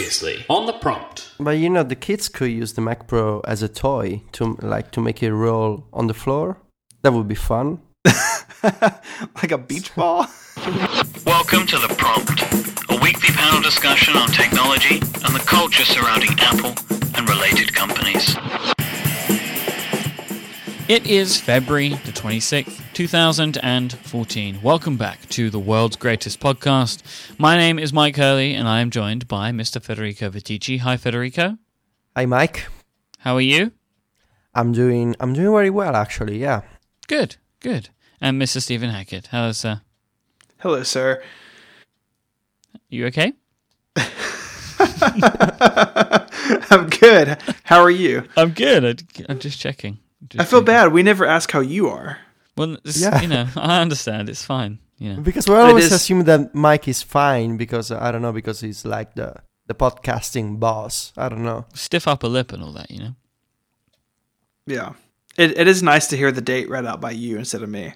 Previously on the prompt. But you know, the kids could use the Mac Pro as a toy to like to make it roll on the floor. That would be fun. like a beach ball. Welcome to The Prompt, a weekly panel discussion on technology and the culture surrounding Apple and related companies. It is February the 26th, 2014. Welcome back to the world's greatest podcast. My name is Myke Hurley, and I am joined by Mr. Federico Viticci. Hi, Federico. Hi, Mike. How are you? I'm doing. I'm doing very well, actually. Yeah. Good, good. And Mr. Stephen Hackett. Hello, sir. Uh, Hello, sir. You okay? I'm good. How are you? I'm good. I, am just checking. Just I feel checking. bad. We never ask how you are. Well, it's, Yeah. you know, I understand. It's fine. You know. Because we always is- assume that Myke is fine because I don't know because he's like the the podcasting boss. I don't know. Stiff upper lip and all that, you know. Yeah. It, it is nice to hear the date read out by you instead of me.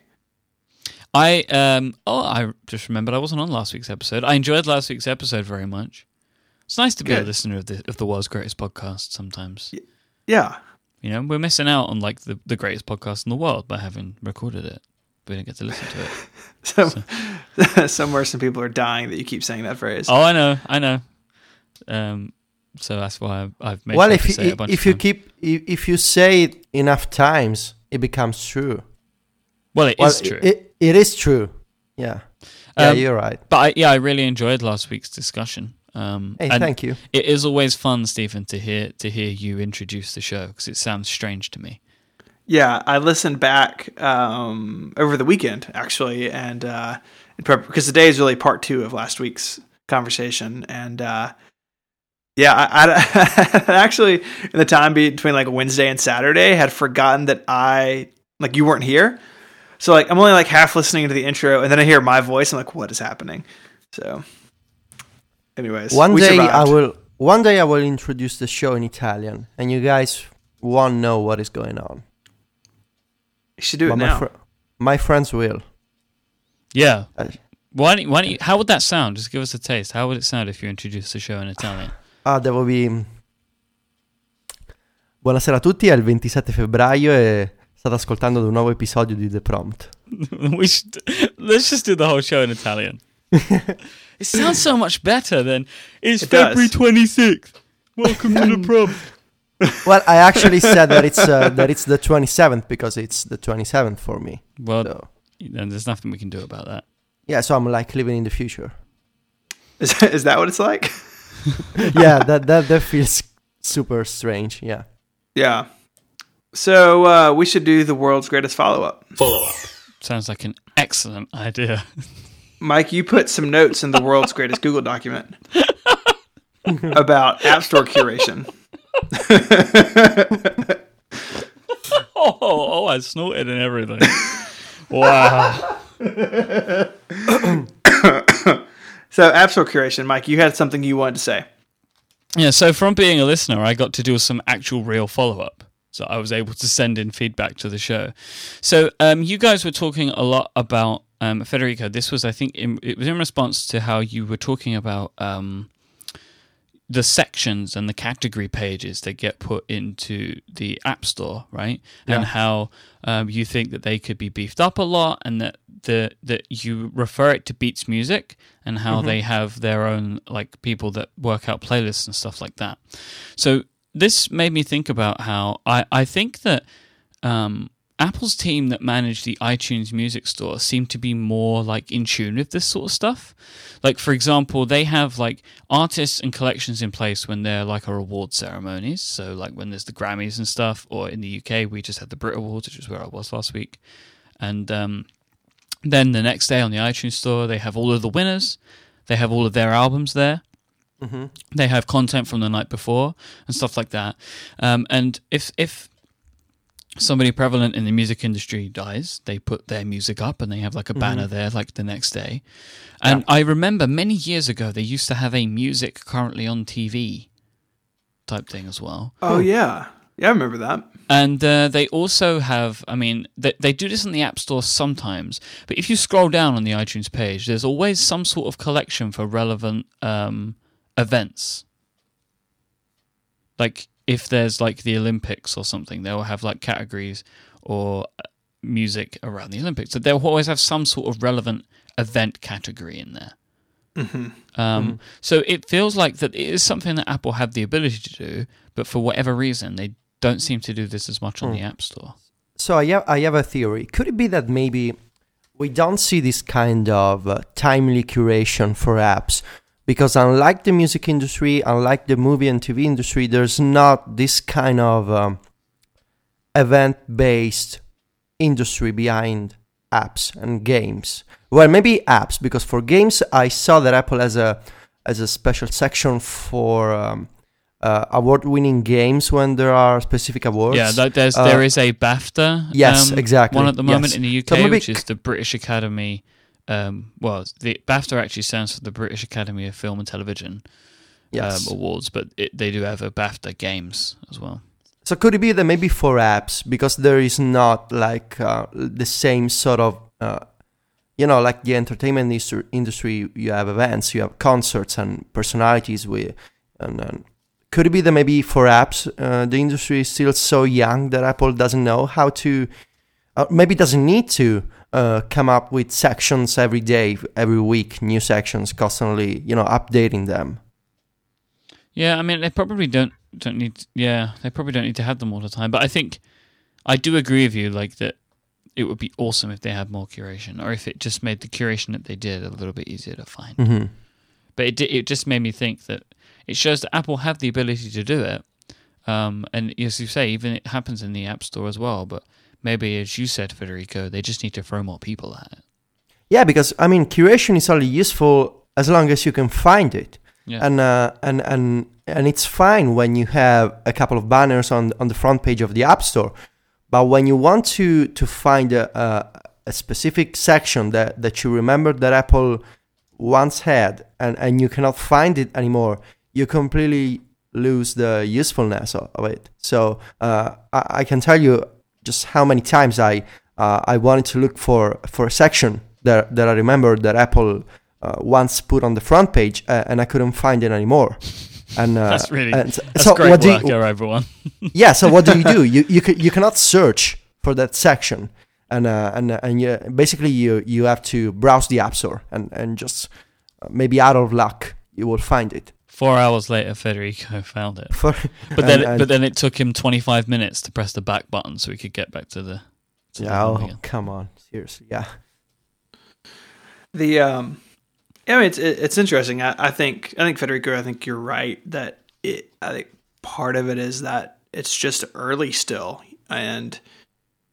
I um oh I just remembered I wasn't on last week's episode. I enjoyed last week's episode very much. It's nice to be a listener of the of the world's greatest podcast sometimes. Yeah. You know, we're missing out on like the, the greatest podcast in the world by having recorded it. We don't get to listen to it. So, somewhere some people are dying that you keep saying that phrase. oh, I know, I know. Um, so that's why I've, I've made well, sure if to you, say it a bunch if of you times. keep if if you say it enough times, it becomes true. well, it is well, true. It, it is true. Yeah. Yeah, Um, you're right. but I, yeah, I really enjoyed last week's discussion. Um, Hey, thank you. It is always fun, Stephen, to hear to hear you introduce the show because it sounds strange to me. Yeah, I listened back um, over the weekend actually, and uh, because today is really part two of last week's conversation, and uh, yeah, I, I actually in the time between like Wednesday and Saturday had forgotten that I like you weren't here, so like I'm only like half listening to the intro, and then I hear my voice. I'm like, what is happening? So, anyways, One we day I will. One day I will introduce the show in Italian, and you guys won't know what is going on. You should do it But my, now. fr- my friends will. Yeah. Uh, Why don't, why don't you, how would that sound? Just give us a taste. How would it sound if you introduced the show in Italian? Ah, devo be. Buonasera a tutti, è il 27 febbraio e state ascoltando un nuovo episodio di The Prompt. we should let's just do the whole show in Italian. it sounds so much better than it's It. February twenty sixth. Welcome to the prom. Well, I actually said that it's uh, that it's the 27th because it's the 27th for me. Well, So, then there's nothing we can do about that. yeah, so I'm like living in the future. Is, is that what it's like? yeah, that that that feels super strange. Yeah. Yeah. So uh, we should do the world's greatest follow up. Follow up. Sounds like an excellent idea. Myke, you put some notes in the world's greatest Google document about App Store curation. oh, oh, I snorted and everything. wow. So, App Store curation, Myke, you had something you wanted to say. Yeah, so from being a listener, I got to do some actual real follow up. So I was able to send in feedback to the show. So um, you guys were talking a lot about um, Federico. This was, I think, in, it was in response to how you were talking about um, the sections and the category pages that get put into the App Store, right? And how um, you think that they could be beefed up a lot, and that the that you refer it to Beats Music, and how they have their own like people that work out playlists and stuff like that. So this made me think about how I I think that um, Apple's team that manage the iTunes Music Store seem to be more like in tune with this sort of stuff. Like for example, they have like artists and collections in place when they're like our award ceremonies. So like when there's the Grammys and stuff, or in the UK we just had the Brit Awards, which is where I was last week, and um, then the next day on the iTunes Store they have all of the winners. They have all of their albums there they have content from the night before and stuff like that. Um, and if if somebody prevalent in the music industry dies, they put their music up and they have like a banner there like the next day. And I remember many years ago they used to have a music currently on TV type thing as well. Oh, yeah. Yeah, I remember that. And uh, they also have, I mean, they, they do this in the App Store sometimes, but if you scroll down on the iTunes page, there's always some sort of collection for relevant um, events like if there's like the Olympics or something, they'll have like categories or uh, music around the Olympics. So they'll always have some sort of relevant event category in there. Mm-hmm. Um, So it feels like that it is something that Apple have the ability to do, but for whatever reason, they don't seem to do this as much on the App Store. So I have I have a theory. Could it be that maybe we don't see this kind of uh, timely curation for apps because unlike the music industry, unlike the movie and TV industry, there's not this kind of um, event-based industry behind apps and games. Well, maybe apps because for games, I saw that Apple has a has a special section for um, uh, award-winning games when there are specific awards. Yeah, there's Uh, there is a BAFTA. yes, um, exactly, One at the moment yes. in the UK, So which is the British Academy. Um, well, the BAFTA actually stands for the British Academy of Film and Television Yes. um, Awards, but it, they do have a BAFTA Games as well. So could it be that maybe for apps because there is not like uh, the same sort of uh, you know like the entertainment industry, industry you have events you have concerts and personalities with and, and could it be that maybe for apps uh, the industry is still so young that Apple doesn't know how to uh, maybe doesn't need to uh, come up with sections every day every week new sections constantly you know updating them Yeah, I mean they probably don't don't need. Yeah, they probably don't need to have them all the time. But I think I do agree with you, like that. It would be awesome if they had more curation, or if it just made the curation that they did a little bit easier to find. Mm-hmm. But it it just made me think that it shows that Apple have the ability to do it. Um, and as you say, even it happens in the App Store as well. But maybe, as you said, Federico, they just need to throw more people at it. Yeah, because I mean, curation is only useful as long as you can find it, Yeah. and uh, and and and it's fine when you have a couple of banners on on the front page of the App Store, but when you want to to find a a, a specific section that that you remember that Apple once had, and and you cannot find it anymore, you completely lose the usefulness of, it. So uh, I, I can tell you just how many times I uh, I wanted to look for for a section that that I remember that Apple uh, once put on the front page, uh, and I couldn't find it anymore. And uh, That's really- and so, That's so great what do you, everyone. yeah. So what do you do? You you you cannot search for that section, and uh, and and you, basically you you have to browse the App Store and and just uh, maybe out of luck you will find it. Four hours later, Federico found it. For, But then, and- and- but then it took him 25 minutes to press the back button so he could get back to the. To yeah, home oh, come on, seriously, yeah. The um, yeah, I mean, it's it, it's interesting. I, I think I think Federico, I think you're right that it. I think part of it is that it's just early still, and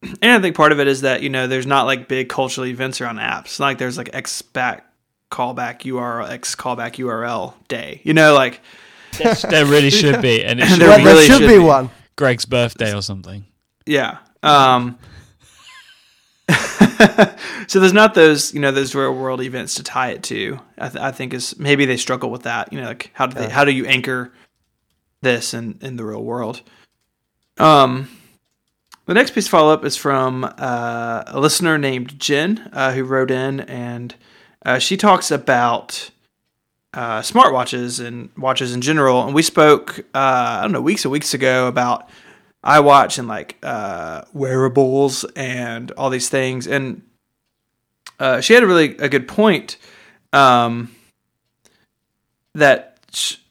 and I think part of it is that you know there's not like big cultural events around apps. It's not like there's like X back callback URL X callback URL day. You know, like there really should be, and it should There be really should should be be. one. Greg's birthday or something. Yeah. Um, so there's not those, you know, those real world events to tie it to. I, th- I think is maybe they struggle with that. You know, like how do they, how do you anchor this in in the real world? Um, the next piece of follow up is from uh, a listener named Jen uh, who wrote in, and uh, she talks about uh, smartwatches and watches in general. And we spoke, uh, I don't know, weeks and weeks ago about iWatch and like uh, wearables and all these things. And uh, she had a really a good point um, that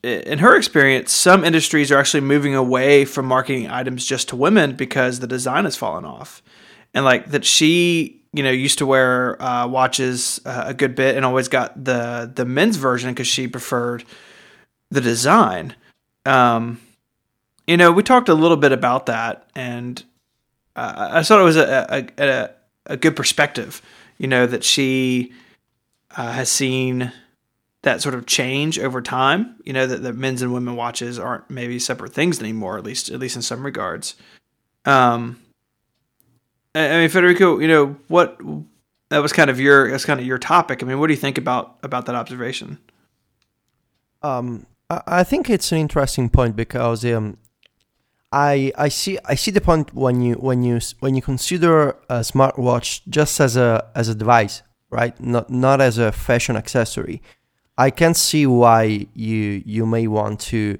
in her experience, some industries are actually moving away from marketing items just to women because the design has fallen off, and like that she you know used to wear uh, watches uh, a good bit and always got the the men's version because she preferred the design. Um, you know, we talked a little bit about that, and uh, I thought it was a a, a a good perspective. You know that she uh, has seen that sort of change over time. You know that the men's and women watches aren't maybe separate things anymore, at least at least in some regards. Um, I mean, Federico, you know what? That was kind of your that's kind of your topic. I mean, what do you think about about that observation? Um, I, I think it's an interesting point because um, I I see I see the point when you when you when you consider a smartwatch just as a as a device, right? Not not as a fashion accessory. I can see why you you may want to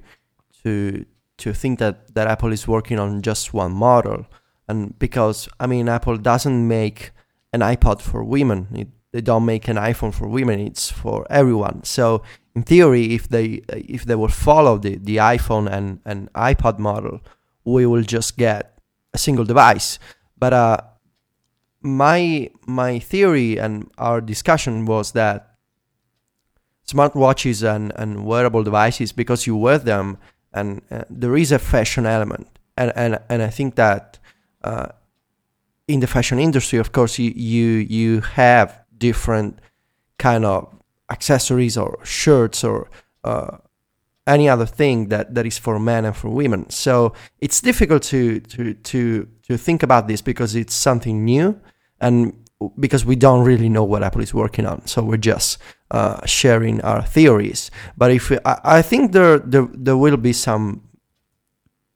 to to think that that Apple is working on just one model, and because I mean Apple doesn't make an iPod for women. It, they don't make an iPhone for women. It's for everyone. So in theory, if they if they will follow the, the iPhone and, and iPod model, we will just get a single device. But uh, my my theory and our discussion was that smartwatches and, and wearable devices, because you wear them, and uh, there is a fashion element, and and, and I think that uh, in the fashion industry, of course, you you you have different kind of accessories or shirts or uh, any other thing that, that is for men and for women. So it's difficult to, to, to, to think about this because it's something new and because we don't really know what Apple is working on. So we're just uh, sharing our theories. But if we, I, I think there, there, there will be some,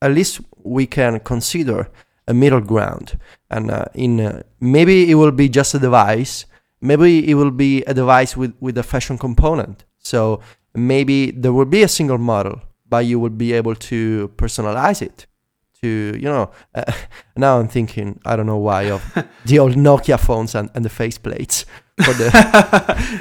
at least we can consider a middle ground. And uh, in uh, maybe it will be just a device maybe it will be a device with, with a fashion component. So maybe there will be a single model, but you will be able to personalize it. To you know, uh, now I'm thinking I don't know why of the old Nokia phones and, and the face plates for the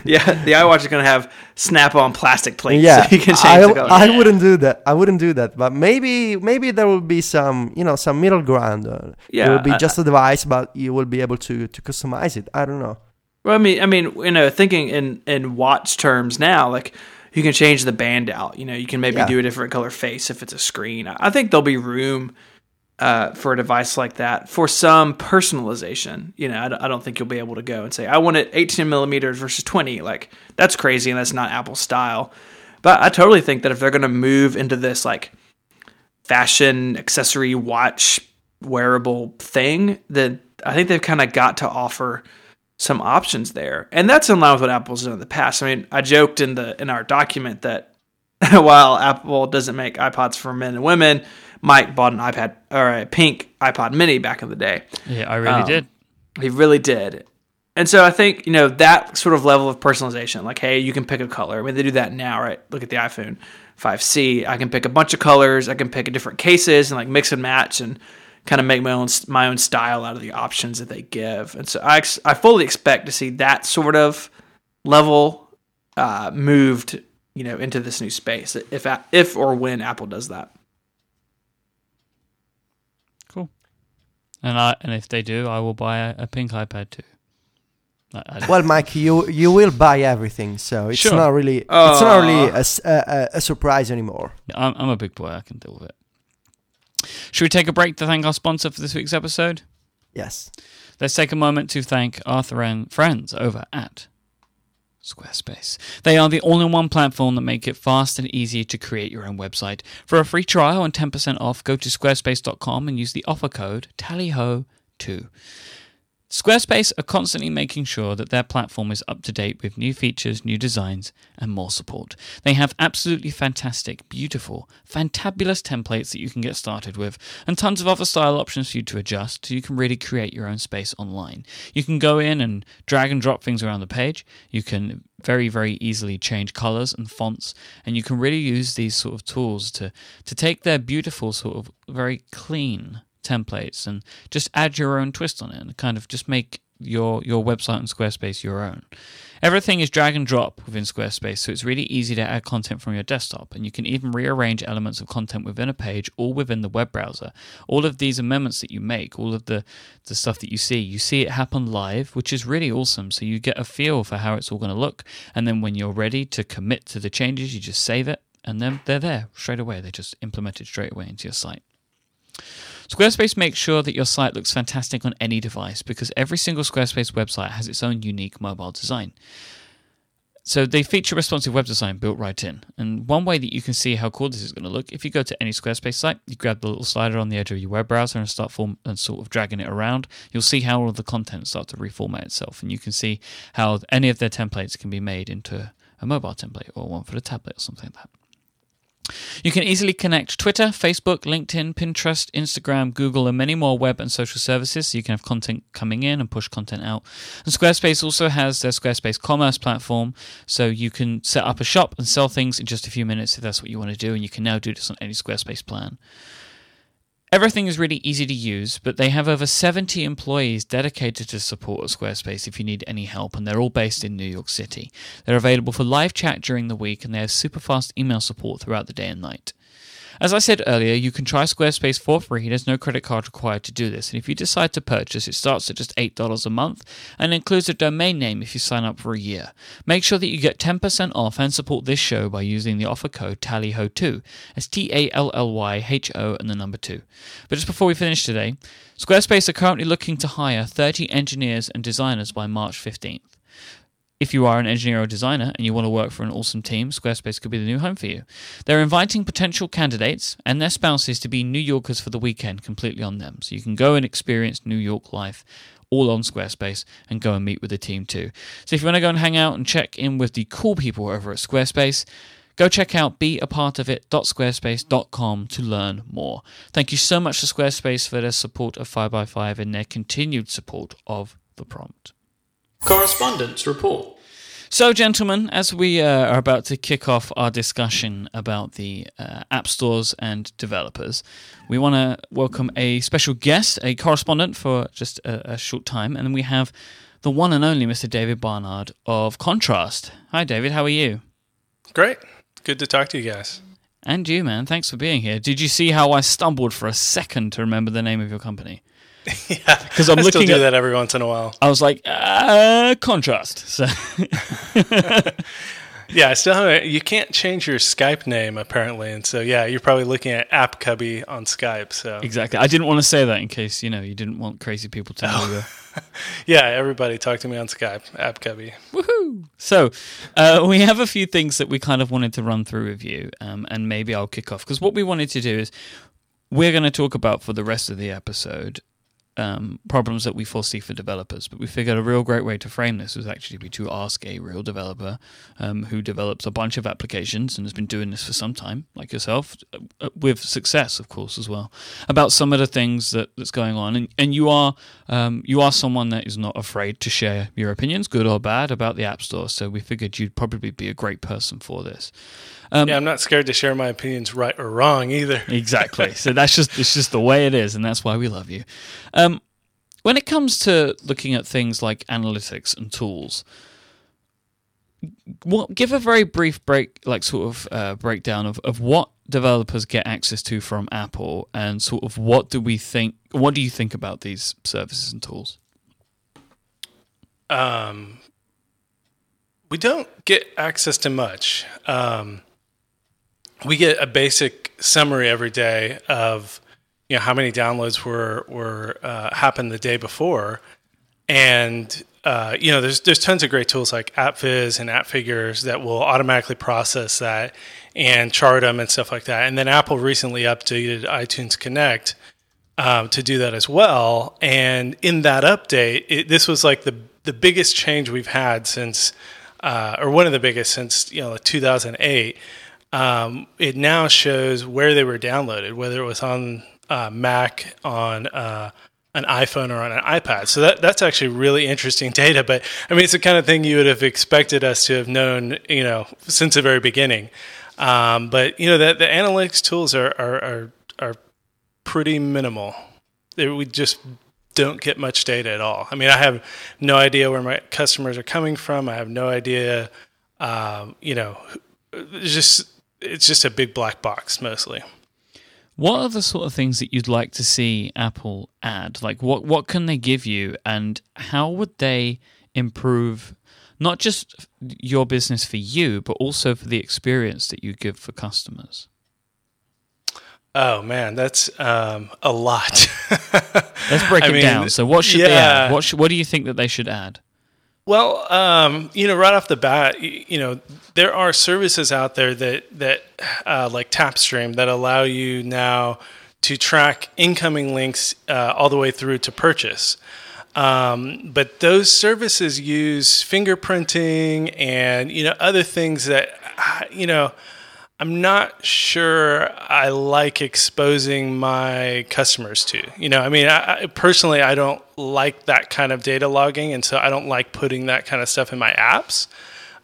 yeah the iWatch is gonna have snap-on plastic plates. yeah. so you can change I, the color. I wouldn't do that. I wouldn't do that. But maybe maybe there will be some you know some middle ground. Uh, Yeah, it will be I- just a device, but you will be able to to customize it. I don't know. Well, I mean, I mean, you know, thinking in in watch terms now, like you can change the band out. You know, you can maybe Yeah. do a different color face if it's a screen. I think there'll be room uh, for a device like that for some personalization. You know, I, don't- I don't think you'll be able to go and say I want it 18 millimeters versus 20. Like that's crazy, and that's not Apple style. But I totally think that if they're going to move into this like fashion accessory watch wearable thing, then I think they've kind of got to offer some options there. And that's in line with what Apple's done in the past. I mean, I joked in the in our document that while Apple doesn't make iPods for men and women, Myke bought an iPad or a pink iPod mini back in the day. Yeah, I really Um, did. He really did. And so I think, you know, that sort of level of personalization, like, hey, you can pick a color. I mean, they do that now, right? Look at the iPhone 5C. I can pick a bunch of colors. I can pick different cases and like mix and match and kind of make my own my own style out of the options that they give. And so I ex- I fully expect to see that sort of level uh, moved, you know, into this new space if if or when Apple does that. Cool. And I and if they do, I will buy a, a pink iPad too. I, I, Well, Myke, you you will buy everything, so it's Sure. not really it's not really Aw. a, s- a- a- a surprise anymore. I'm, I'm a big boy. I can deal with it. Should we take a break to thank our sponsor for this week's episode? Yes. Let's take a moment to thank Arthur and friends over at Squarespace. They are the all in one platform that make it fast and easy to create your own website. For a free trial and 10% off, go to squarespace.com and use the offer code TALLYHO2. Squarespace are constantly making sure that their platform is up to date with new features, new designs, and more support. They have absolutely fantastic, beautiful, fantabulous templates that you can get started with, and tons of other style options for you to adjust so you can really create your own space online. You can go in and drag and drop things around the page. You can very, very easily change colors and fonts, and you can really use these sort of tools to, to take their beautiful, sort of very clean templates and just add your own twist on it and kind of just make your your website on Squarespace your own. Everything is drag and drop within Squarespace, so it's really easy to add content from your desktop, and you can even rearrange elements of content within a page all within the web browser. All of these amendments that you make, all of the, the stuff that you see, you see it happen live, which is really awesome. So you get a feel for how it's all going to look, and then when you're ready to commit to the changes, you just save it, and then they're there straight away. They're just implement it straight away into your site. Squarespace makes sure that your site looks fantastic on any device because every single Squarespace website has its own unique mobile design. So they feature responsive web design built right in. And one way that you can see how cool this is going to look, if you go to any Squarespace site, you grab the little slider on the edge of your web browser and start form and sort of dragging it around, you'll see how all of the content start to reformat itself. And you can see how any of their templates can be made into a mobile template or one for the tablet or something like that. You can easily connect Twitter, Facebook, LinkedIn, Pinterest, Instagram, Google, and many more web and social services so you can have content coming in and push content out. And Squarespace also has their Squarespace commerce platform, so you can set up a shop and sell things in just a few minutes if that's what you want to do, and you can now do this on any Squarespace plan. Everything is really easy to use, but they have over 70 employees dedicated to support Squarespace if you need any help, and they're all based in New York City. They're available for live chat during the week, and they have super fast email support throughout the day and night. As I said earlier, you can try Squarespace for free. There's no credit card required to do this. And if you decide to purchase, it starts at just $8 a month and includes a domain name if you sign up for a year. Make sure that you get 10% off and support this show by using the offer code TALLYHO2. It's T A L L Y H O and the number 2. But just before we finish today, Squarespace are currently looking to hire 30 engineers and designers by March 15th. If you are an engineer or designer and you want to work for an awesome team, Squarespace could be the new home for you. They're inviting potential candidates and their spouses to be New Yorkers for the weekend completely on them. So you can go and experience New York life all on Squarespace and go and meet with the team too. So if you want to go and hang out and check in with the cool people over at Squarespace, go check out beapartofit.squarespace.com to learn more. Thank you so much to Squarespace for their support of 5x5 and their continued support of the prompt. Correspondence report. So, gentlemen, as we uh, are about to kick off our discussion about the uh, app stores and developers, we want to welcome a special guest, a correspondent for just a, a, short time, and we have the one and only Mr. David Barnard of Contrast. Hi, David. How are you? Great. Good to talk to you guys. And you, man. Thanks for being here. Did you see how I stumbled for a second to remember the name of your company? Yeah, because I'm I looking still do at, that every once in a while. I was like, uh, contrast. So. yeah, I still haven't, You can't change your Skype name apparently, and so yeah, you're probably looking at App Cubby on Skype. So exactly, I didn't want to say that in case you know you didn't want crazy people to know. Oh. yeah, everybody talk to me on Skype, App Cubby. Woohoo! So uh, we have a few things that we kind of wanted to run through with you, um, and maybe I'll kick off because what we wanted to do is we're going to talk about for the rest of the episode um, problems that we foresee for developers. But we figured a real great way to frame this was actually to ask a real developer um, who develops a bunch of applications and has been doing this for some time, like yourself, uh, with success, of course, as well, about some of the things that, that's going on. And, and you are um, you are someone that is not afraid to share your opinions, good or bad, about the App Store. So we figured you'd probably be a great person for this. Um, yeah, I'm not scared to share my opinions, right or wrong, either. exactly. So that's just it's just the way it is, and that's why we love you. Um, when it comes to looking at things like analytics and tools, what give a very brief break, like sort of uh, breakdown of, of what developers get access to from Apple, and sort of what do we think? What do you think about these services and tools? Um, we don't get access to much. Um, we get a basic summary every day of you know how many downloads were were uh, happened the day before, and uh, you know there's there's tons of great tools like AppViz and AppFigures that will automatically process that and chart them and stuff like that. And then Apple recently updated iTunes Connect um, to do that as well. And in that update, it, this was like the the biggest change we've had since, uh, or one of the biggest since you know 2008 um, it now shows where they were downloaded, whether it was on uh, Mac, on uh, an iPhone, or on an iPad. So that that's actually really interesting data. But I mean, it's the kind of thing you would have expected us to have known, you know, since the very beginning. Um, but you know, the, the analytics tools are are are, are pretty minimal. They, we just don't get much data at all. I mean, I have no idea where my customers are coming from. I have no idea, um, you know, just it's just a big black box mostly. What are the sort of things that you'd like to see Apple add? Like what what can they give you and how would they improve not just your business for you but also for the experience that you give for customers? Oh man, that's um, a lot. Let's break I it mean, down. So, what should yeah. they add? What should, what do you think that they should add? Well, um, you know, right off the bat, you know, there are services out there that that uh, like Tapstream that allow you now to track incoming links uh, all the way through to purchase. Um, but those services use fingerprinting and you know other things that you know I'm not sure I like exposing my customers to. You know, I mean, I, I, personally, I don't like that kind of data logging, and so I don't like putting that kind of stuff in my apps.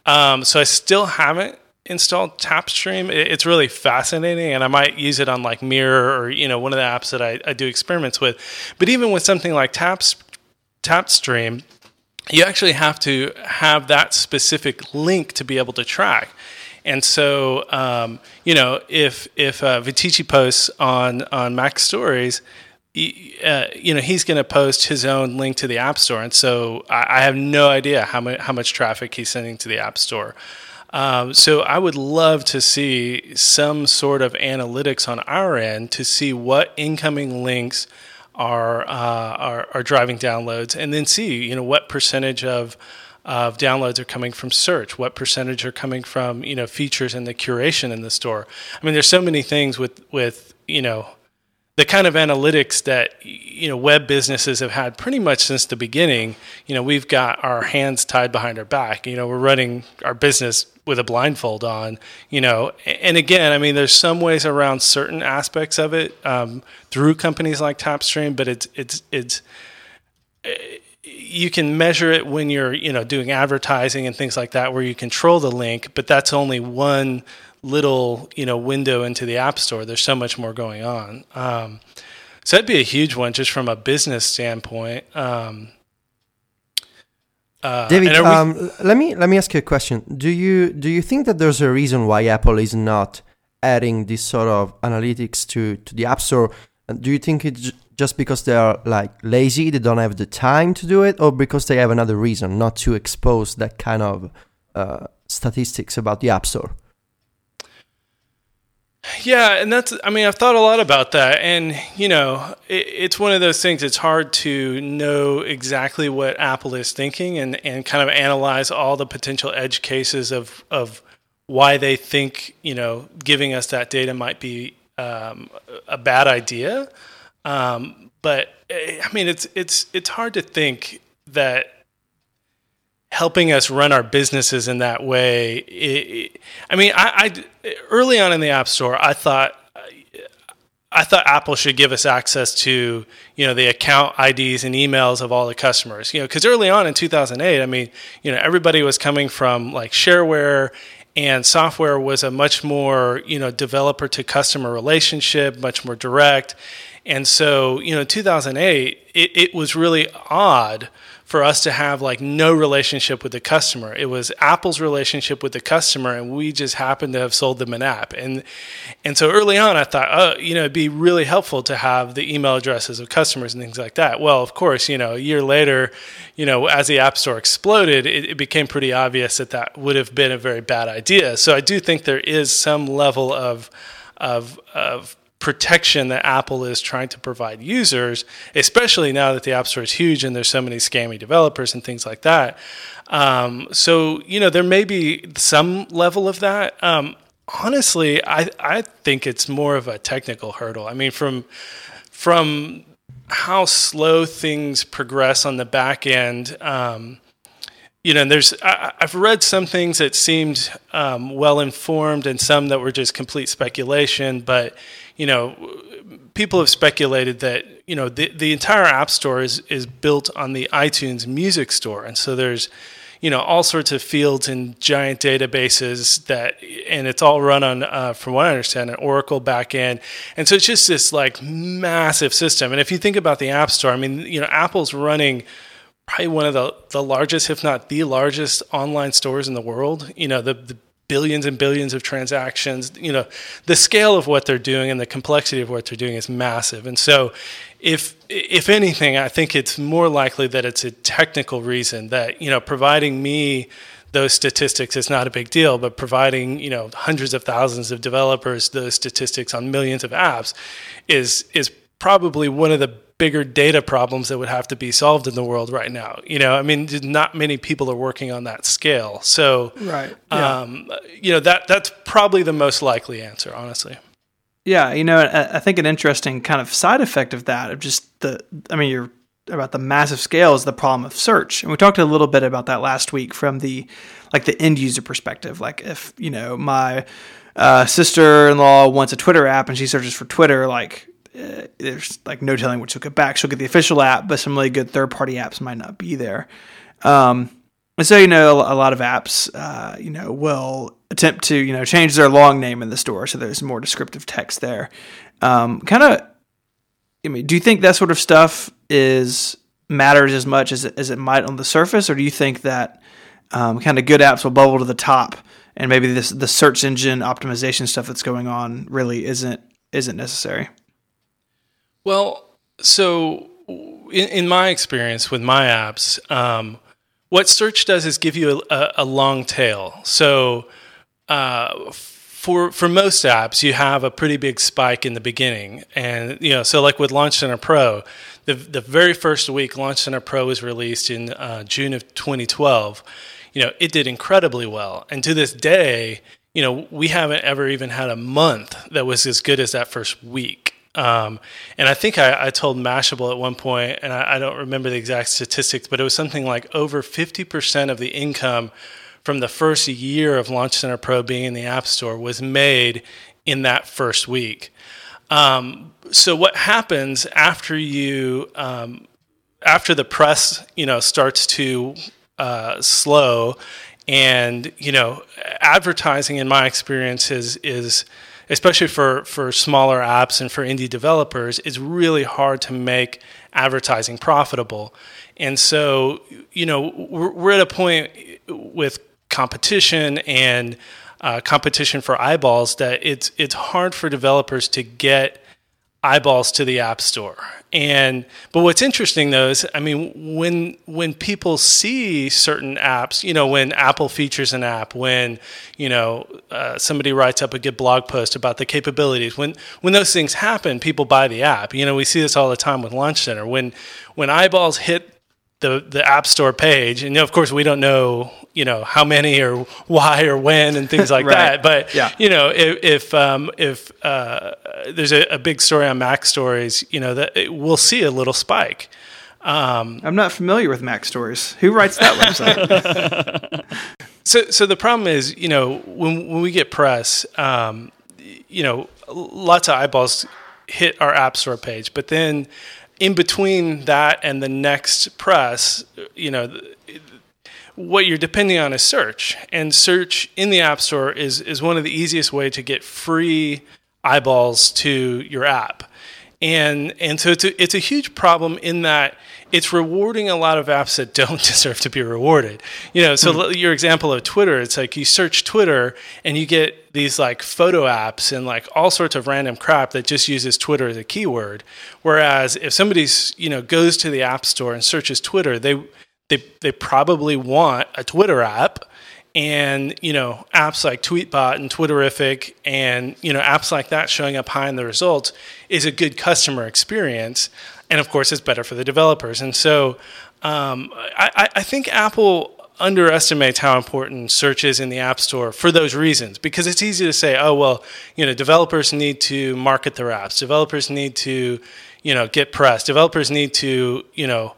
Um, so I still haven't installed Tapstream. It, it's really fascinating, and I might use it on like Mirror or you know one of the apps that I, I do experiments with. But even with something like Taps Tapstream, you actually have to have that specific link to be able to track. And so, um, you know, if if uh, Viticci posts on on MacStories, uh, you know, he's going to post his own link to the App Store, and so I, I have no idea how much how much traffic he's sending to the App Store. Um, so I would love to see some sort of analytics on our end to see what incoming links are uh, are, are driving downloads, and then see you know what percentage of of downloads are coming from search what percentage are coming from you know features and the curation in the store. I mean there's so many things with with you know the kind of analytics that you know web businesses have had pretty much since the beginning. You know we've got our hands tied behind our back. You know we're running our business with a blindfold on you know. And again i mean there's some ways around certain aspects of it um, through companies like tapstream but it's it's it's you can measure it when you're you know doing advertising and things like that where you control the link but that's only one little you know window into the app store there's so much more going on um, so that'd be a huge one just from a business standpoint um, uh, David, we- um, let me let me ask you a question. Do you do you think that there's a reason why Apple is not adding this sort of analytics to to the App Store? Do you think it's just because they are like lazy, they don't have the time to do it, or because they have another reason not to expose that kind of uh, statistics about the App Store? Yeah, and that's, I mean, I've thought a lot about that. And, you know, it, it's one of those things, it's hard to know exactly what Apple is thinking and, and kind of analyze all the potential edge cases of, of why they think, you know, giving us that data might be um, a bad idea. Um, but, I mean, it's, it's, it's hard to think that helping us run our businesses in that way. It, it, I mean, I, I, early on in the App Store, I thought I thought Apple should give us access to you know the account IDs and emails of all the customers. You know, because early on in 2008, I mean, you know, everybody was coming from like shareware. And software was a much more, you know, developer to customer relationship, much more direct. And so, you know, 2008, it, it was really odd for us to have like no relationship with the customer. It was Apple's relationship with the customer, and we just happened to have sold them an app. And and so early on, I thought, oh, you know, it'd be really helpful to have the email addresses of customers and things like that. Well, of course, you know, a year later, you know, as the App Store exploded, it, it became pretty obvious that that would have been a very bad idea. So I do think there is some level of of of protection that Apple is trying to provide users, especially now that the App Store is huge and there's so many scammy developers and things like that. Um, so, you know, there may be some level of that. Um, honestly, I, I think it's more of a technical hurdle. I mean, from from how slow things progress on the back end. Um, you know, and there's I, have read some things that seemed um, well informed and some that were just complete speculation. But you know, people have speculated that you know the the entire App Store is is built on the iTunes Music Store, and so there's you know all sorts of fields and giant databases that and it's all run on uh, from what i understand an oracle backend and so it's just this like massive system and if you think about the app store i mean you know apple's running probably one of the, the largest if not the largest online stores in the world you know the, the billions and billions of transactions. You know, the scale of what they're doing and the complexity of what they're doing is massive. And so, if if anything, I think it's more likely that it's a technical reason that you know providing me those statistics is not a big deal, but providing you know hundreds of thousands of developers those statistics on millions of apps is is probably one of the bigger data problems that would have to be solved in the world right now. You know, I mean, not many people are working on that scale. So, right, yeah. um, you know, that that's probably the most likely answer, honestly. Yeah, you know, I think an interesting kind of side effect of that, of just the, I mean, you're about the massive scale is the problem of search. And we talked a little bit about that last week from the like the end user perspective. Like if you know my uh, sister in law wants a Twitter app and she searches for Twitter, like uh, there's like no telling what she'll get back. She'll get the official app, but some really good third party apps might not be there. Um, and so you know a lot of apps, uh, you know, will attempt to you know change their long name in the store so there's more descriptive text there. Um, kind of, I mean, do you think that sort of stuff is matters as much as as it might on the surface, or do you think that um, kind of good apps will bubble to the top, and maybe this the search engine optimization stuff that's going on really isn't isn't necessary? Well, so in, in my experience with my apps, um, what search does is give you a, a, a long tail. So uh, for for most apps, you have a pretty big spike in the beginning, and you know, so like with Launch Center Pro, the the very first week Launch Center Pro was released in uh, June of 2012. You know, it did incredibly well, and to this day, you know, we haven't ever even had a month that was as good as that first week. Um, and I think I, I, told Mashable at one point, and I, I, don't remember the exact statistics, but it was something like over 50% of the income from the first year of Launch Center Pro being in the App Store was made in that first week. Um, so what happens after you um, after the press you know starts to uh, slow and you know advertising in my experience is is especially for for smaller apps and for indie developers it's really hard to make advertising profitable. And so you know we're, we're at a point with competition and uh, competition for eyeballs that it's it's hard for developers to get eyeballs to the app store. And but what's interesting though is i mean when when people see certain apps you know when apple features an app when you know uh, somebody writes up a good blog post about the capabilities when when those things happen people buy the app. You know we see this all the time with launch center. When when eyeballs hit the the app store page. And of course we don't know you know how many or why or when and things like right. that. But yeah. you know if if, um, if uh, there's a, a, big story on MacStories you know that it, we'll see a little spike. Um, i'm not familiar with MacStories who writes that website? So so the problem is you know when when we get press um, you know lots of eyeballs hit our app store page. But then in between that and the next press, you know, what you're depending on is search, and search in the App Store is is one of the easiest way to get free eyeballs to your app, and and so it's a, it's a huge problem in that it's rewarding a lot of apps that don't deserve to be rewarded. You know, so mm. your example of Twitter, it's like you search Twitter and you get these like photo apps and like all sorts of random crap that just uses Twitter as a keyword. Whereas if somebody's, you know, goes to the app store and searches Twitter, they they they probably want a Twitter app and you know apps like tweetbot and Twitterrific and you know apps like that showing up high in the results is a good customer experience and of course it's better for the developers. And so um, I, I, think Apple underestimates how important search is in the App Store for those reasons. Because it's easy to say, oh well, you know, developers need to market their apps, developers need to, you know, get press, developers need to, you know,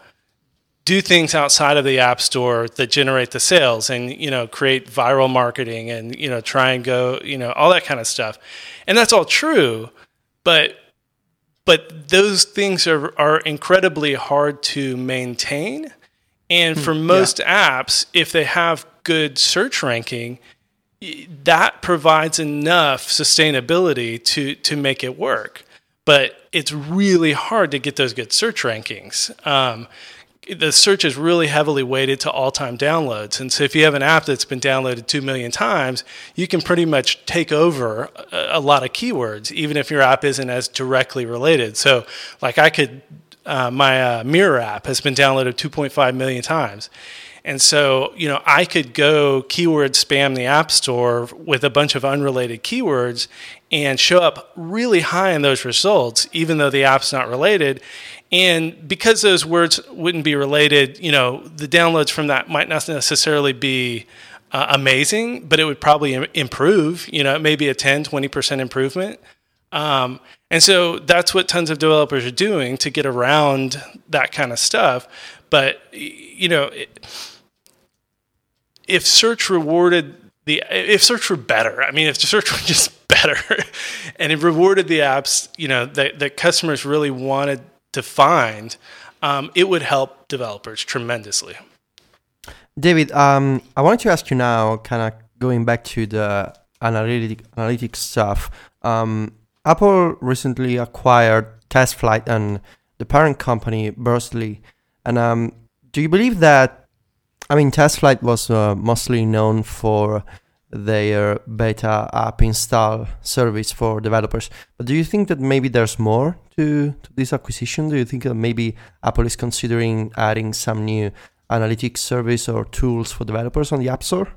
do things outside of the app store that generate the sales and you know create viral marketing and you know try and go you know all that kind of stuff and that's all true but but those things are, are incredibly hard to maintain. And for hmm, most yeah. apps, if they have good search ranking, that provides enough sustainability to to make it work. But it's really hard to get those good search rankings. Um, the search is really heavily weighted to all-time downloads. And so if you have an app that's been downloaded 2 million times you can pretty much take over a, a lot of keywords even if your app isn't as directly related. So like i could uh, my uh, mirror app has been downloaded 2.5 million times and so, you know, I could go keyword spam the App Store with a bunch of unrelated keywords and show up really high in those results, even though the app's not related. And because those words wouldn't be related, you know, the downloads from that might not necessarily be uh, amazing, but it would probably improve. You know, it may be a 10, 20% improvement. Um, and so that's what tons of developers are doing to get around that kind of stuff. But you know, if search rewarded the if search were better, I mean, if the search were just better, and it rewarded the apps, you know, that that customers really wanted to find, um, it would help developers tremendously. David, um, I wanted to ask you now, kind of going back to the analytic analytics stuff. Um, Apple recently acquired TestFlight and the parent company Burstly, and um, do you believe that? I mean, TestFlight was uh, mostly known for their beta app install service for developers. But do you think that maybe there's more to, to this acquisition? Do you think that maybe Apple is considering adding some new analytics service or tools for developers on the App Store?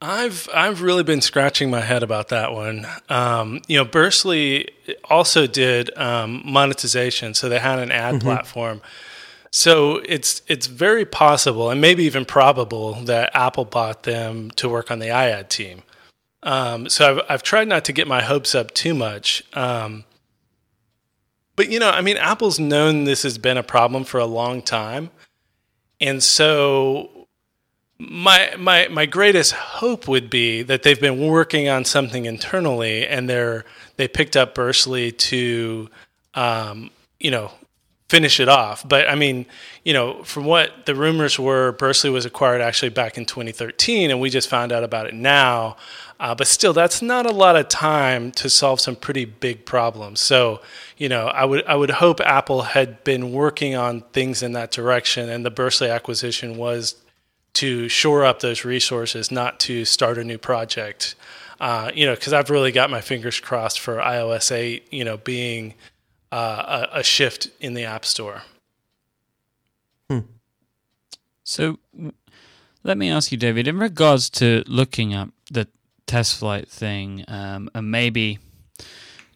I've I've really been scratching my head about that one. Um, you know, Burstly also did um, monetization, so they had an ad mm-hmm. platform. So it's it's very possible, and maybe even probable, that Apple bought them to work on the iAd team. Um, so I've I've tried not to get my hopes up too much. Um, but you know, I mean, Apple's known this has been a problem for a long time, and so my my my greatest hope would be that they've been working on something internally and they're they picked up Burstly to um, you know finish it off. But I mean, you know, from what the rumors were, Burstly was acquired actually back in 2013, and we just found out about it now. Uh, but still, that's not a lot of time to solve some pretty big problems. So, you know, I would I would hope Apple had been working on things in that direction, and the Burstly acquisition was to shore up those resources, not to start a new project. Uh, you know, because I've really got my fingers crossed for iOS 8, you know, being uh, a, a, shift in the App Store. Hmm. So, let me ask you, David, in regards to looking at the TestFlight thing, um, and maybe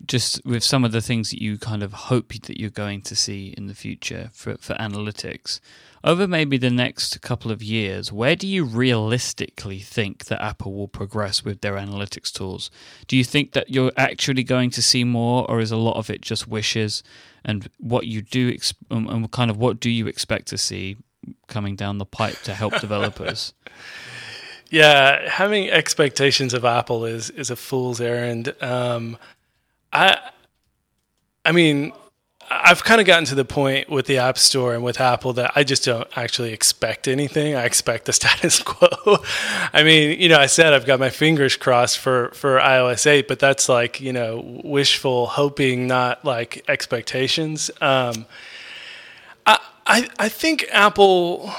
just with some of the things that you kind of hope that you're going to see in the future for, for analytics over maybe the next couple of years, where do you realistically think that Apple will progress with their analytics tools? Do you think that you're actually going to see more, or is a lot of it just wishes? And what you do, um, and kind of what do you expect to see coming down the pipe to help developers? Yeah, having expectations of Apple is is a fool's errand. Um, I, I mean, I've kind of gotten to the point with the App Store and with Apple that I just don't actually expect anything. I expect the status quo. I mean, you know, I said I've got my fingers crossed for for iOS 8, but that's like you know wishful hoping, not like expectations. Um, I, I I think Apple,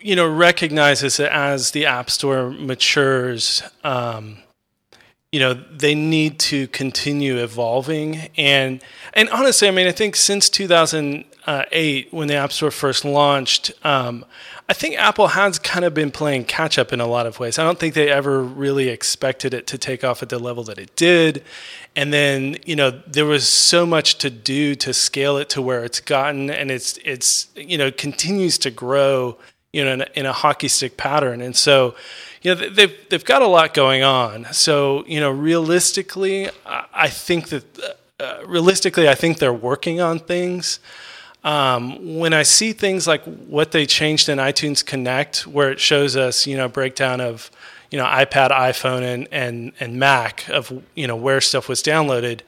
you know, recognizes that as the App Store matures. Um, you know they need to continue evolving. And and honestly i mean i think since 2008 when the app store first launched um, i think apple has kind of been playing catch up in a lot of ways. I don't think they ever really expected it to take off at the level that it did. And then you know there was so much to do to scale it to where it's gotten and it's it's you know continues to grow you know in a, in a hockey stick pattern and so you know they've they've got a lot going on. So you know, realistically, I think that uh, realistically, I think they're working on things. Um, when I see things like what they changed in iTunes Connect, where it shows us, you know, breakdown of, you know, iPad, iPhone, and and and Mac of you know where stuff was downloaded,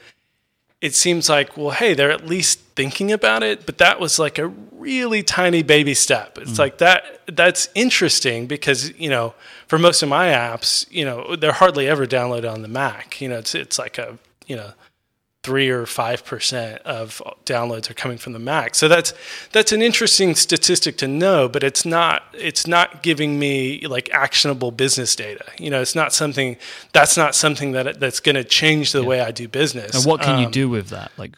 it seems like, well, hey, they're at least thinking about it, but that was like a really tiny baby step. It's mm. like that that's interesting because, you know, for most of my apps, you know, they're hardly ever downloaded on the Mac. You know, it's it's like a, you know, three or five percent of downloads are coming from the Mac. So that's that's an interesting statistic to know, but it's not it's not giving me like actionable business data. You know, it's not something that's not something that that's going to change the yeah. way I do business. And what can um, you do with that? Like.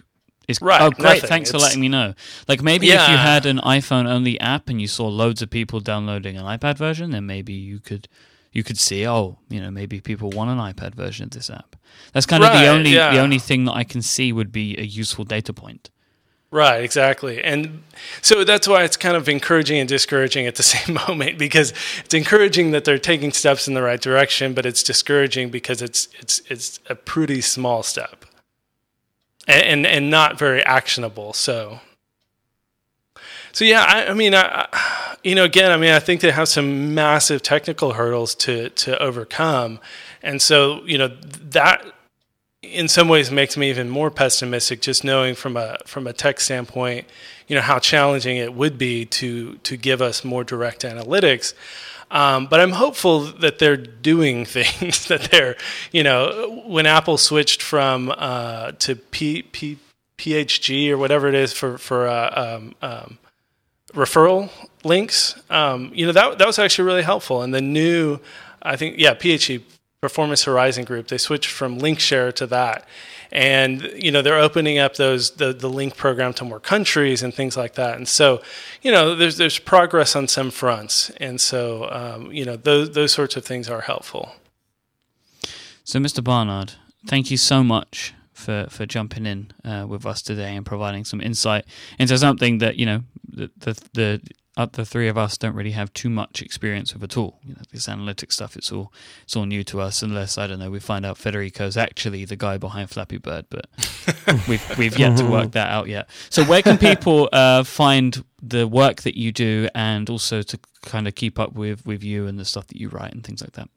It's, right, oh, great! Nothing. Thanks it's, for letting me know. Like maybe yeah. if you had an iPhone only app and you saw loads of people downloading an iPad version, then maybe you could you could see, oh, you know, maybe people want an iPad version of this app. That's kind right, of the only yeah. the only thing that I can see would be a useful data point. Right, exactly. And so that's why it's kind of encouraging and discouraging at the same moment because it's encouraging that they're taking steps in the right direction, but it's discouraging because it's it's it's a pretty small step. and, and and not very actionable. So so yeah, I, I mean, I, you know, again, I mean, I think they have some massive technical hurdles to to overcome, and so you know that in some ways makes me even more pessimistic just knowing from a from a tech standpoint you know how challenging it would be to to give us more direct analytics. Um, but I'm hopeful that they're doing things that they're you know when Apple switched from uh, to P, P, PHG or whatever it is for for uh, um, um, referral links um, you know that that was actually really helpful and the new I think yeah PHG Performance Horizon Group. They switched from LinkShare to that, and you know they're opening up those the the link program to more countries and things like that. And so, you know, there's there's progress on some fronts, and so um, you know those those sorts of things are helpful. So, Mr. Barnard, thank you so much for, for jumping in uh, with us today and providing some insight into something that you know the the the, uh, the three of us don't really have too much experience with at all. You know, this analytic stuff it's all it's all new to us, unless I don't know we find out Federico's actually the guy behind Flappy Bird, but we've we've yet to work that out yet. So, where can people uh, find the work that you do, and also to kind of keep up with with you and the stuff that you write and things like that?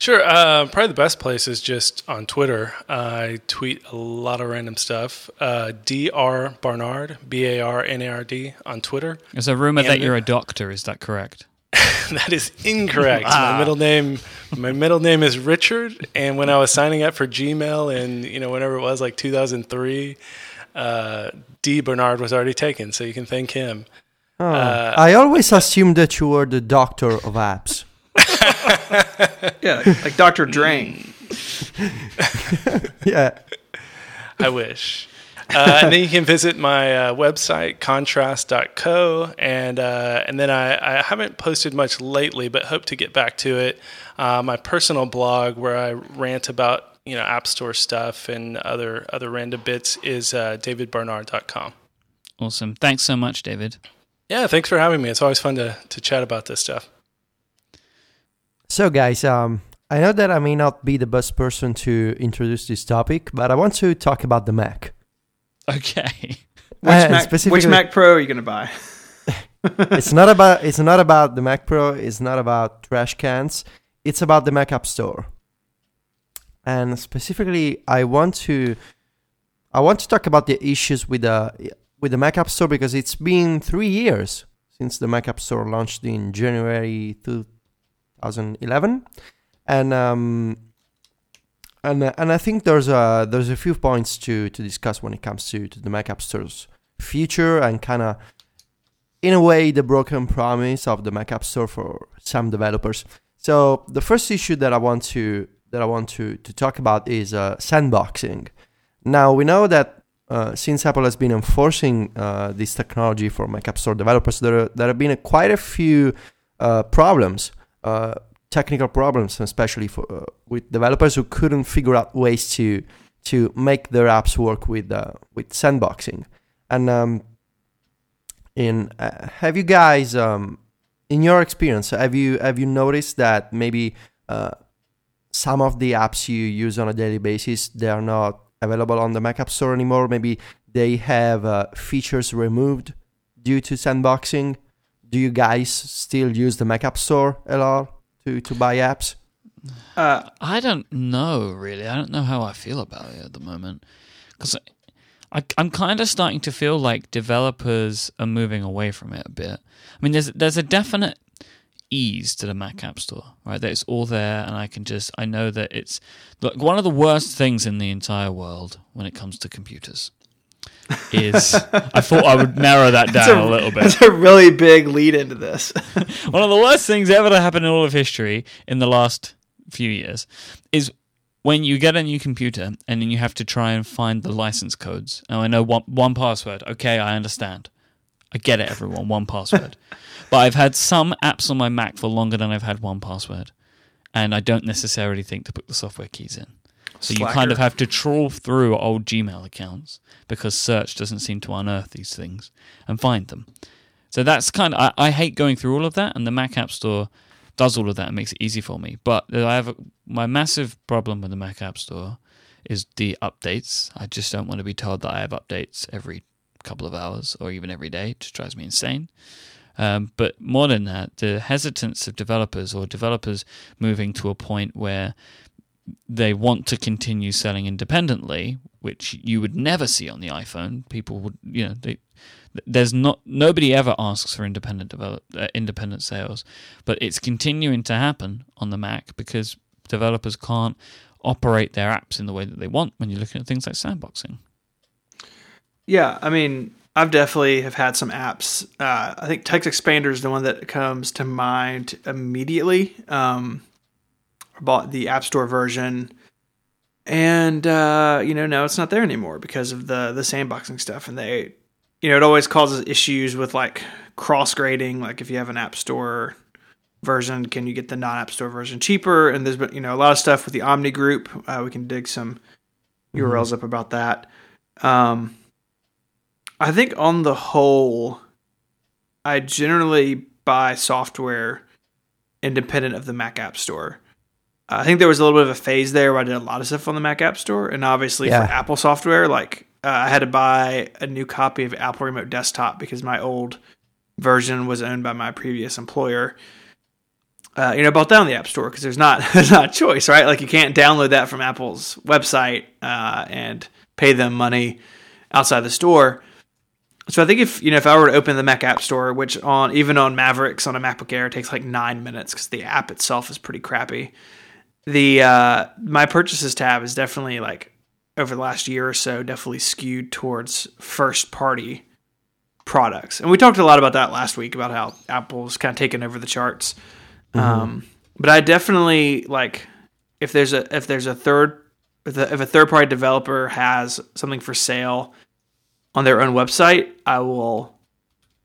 Sure. Uh, probably the best place is just on Twitter. I tweet a lot of random stuff. Uh, Dr. Barnard, B A R N A R D, on Twitter. There's a rumor that you're a doctor. Is that correct? that is incorrect. My middle name, my middle name is Richard. And when I was signing up for Gmail, and you know, whenever it was like 2003, uh, D Barnard was already taken. So you can thank him. Oh, Uh, I always assumed that you were the doctor of apps. Yeah, like, like Dr. Drain. yeah. I wish. Uh, and then you can visit my uh, website, contrast.co. And, uh, and then I, I haven't posted much lately, but hope to get back to it. Uh, my personal blog, where I rant about you know App Store stuff and other, other random bits, is uh, davidbarnard.com. Awesome. Thanks so much, David. Yeah, thanks for having me. It's always fun to, to chat about this stuff. So, guys, um, I know that I may not be the best person to introduce this topic, but I want to talk about the Mac. Okay. Which, Uh, Mac, which Mac Pro are you going to buy? it's not about it's not about the Mac Pro. It's not about trash cans. It's about the Mac App Store. And specifically, I want to I want to talk about the issues with the with the Mac App Store because it's been three years since the Mac App Store launched in January 2011, and um, and uh, and I think there's a there's a few points to to discuss when it comes to, to the Mac App Store's future and kind of in a way the broken promise of the Mac App Store for some developers. So the first issue that I want to that I want to to talk about is uh, sandboxing. Now we know that uh, since Apple has been enforcing uh, this technology for Mac App Store developers, there there have been a, quite a few uh, problems, uh, technical problems, especially for uh, with developers who couldn't figure out ways to to make their apps work with uh, with sandboxing. And um, in uh, have you guys um, in your experience have you have you noticed that maybe uh, some of the apps you use on a daily basis they are not available on the Mac App Store anymore maybe they have uh, features removed due to sandboxing do you guys still use the Mac App Store a lot to, to buy apps Uh, I don't know, really. I don't know how I feel about it at the moment. Because I, I'm kind of starting to feel like developers are moving away from it a bit. I mean, there's there's a definite ease to the Mac App Store, right? That it's all there, and I can just I know that it's look one of the worst things in the entire world when it comes to computers. Is I thought I would narrow that down a, little bit. That's a really big lead into this. One of the worst things ever to happen in all of history in the last few years is when you get a new computer and then you have to try and find the license codes. Now I know one 1Password. Okay, I understand. I get it, everyone. 1Password. but I've had some apps on my Mac for longer than I've had 1Password, and I don't necessarily think to put the software keys in. So you kind of have to trawl through old Gmail accounts because search doesn't seem to unearth these things and find them. So that's kind of I, I hate going through all of that, and the Mac App Store does all of that and makes it easy for me. But I have a, my massive problem with the Mac App Store is the updates. I just don't want to be told that I have updates every couple of hours or even every day. It just drives me insane. Um, but more than that, the hesitance of developers or developers moving to a point where they want to continue selling independently, which you would never see on the iPhone. People would, you know, they, there's not nobody ever asks for independent develop uh, independent sales, but it's continuing to happen on the Mac because developers can't operate their apps in the way that they want when you're looking at things like sandboxing. Yeah, I mean, I've definitely have had some apps. Uh, I think TextExpander is the one that comes to mind immediately. Um, bought the App Store version, and uh, you know now it's not there anymore because of the the sandboxing stuff. And they, you know, it always causes issues with like cross grading. Like if you have an App Store version, can you get the non App Store version cheaper? And there's been you know a lot of stuff with the Omni Group. Uh, we can dig some URLs up about that. Um, I think on the whole, I generally buy software independent of the Mac App Store. I think there was a little bit of a phase there where I did a lot of stuff on the Mac App Store, and obviously Yeah. for Apple software, like uh, I had to buy a new copy of Apple Remote Desktop because my old version was owned by my previous employer. Uh, you know, bought that on the App Store because there's not there's not a choice, right? Like you can't download that from Apple's website uh, and pay them money outside the store. So I think if you know if I were to open the Mac App Store, which on even on Mavericks on a MacBook Air takes like nine minutes because the app itself is pretty crappy. The uh, my purchases tab is definitely like over the last year or so definitely skewed towards first party products, and we talked a lot about that last week about how Apple's kind of taken over the charts. Um, but I definitely like if there's a if there's a third if a, if a third party developer has something for sale on their own website, I will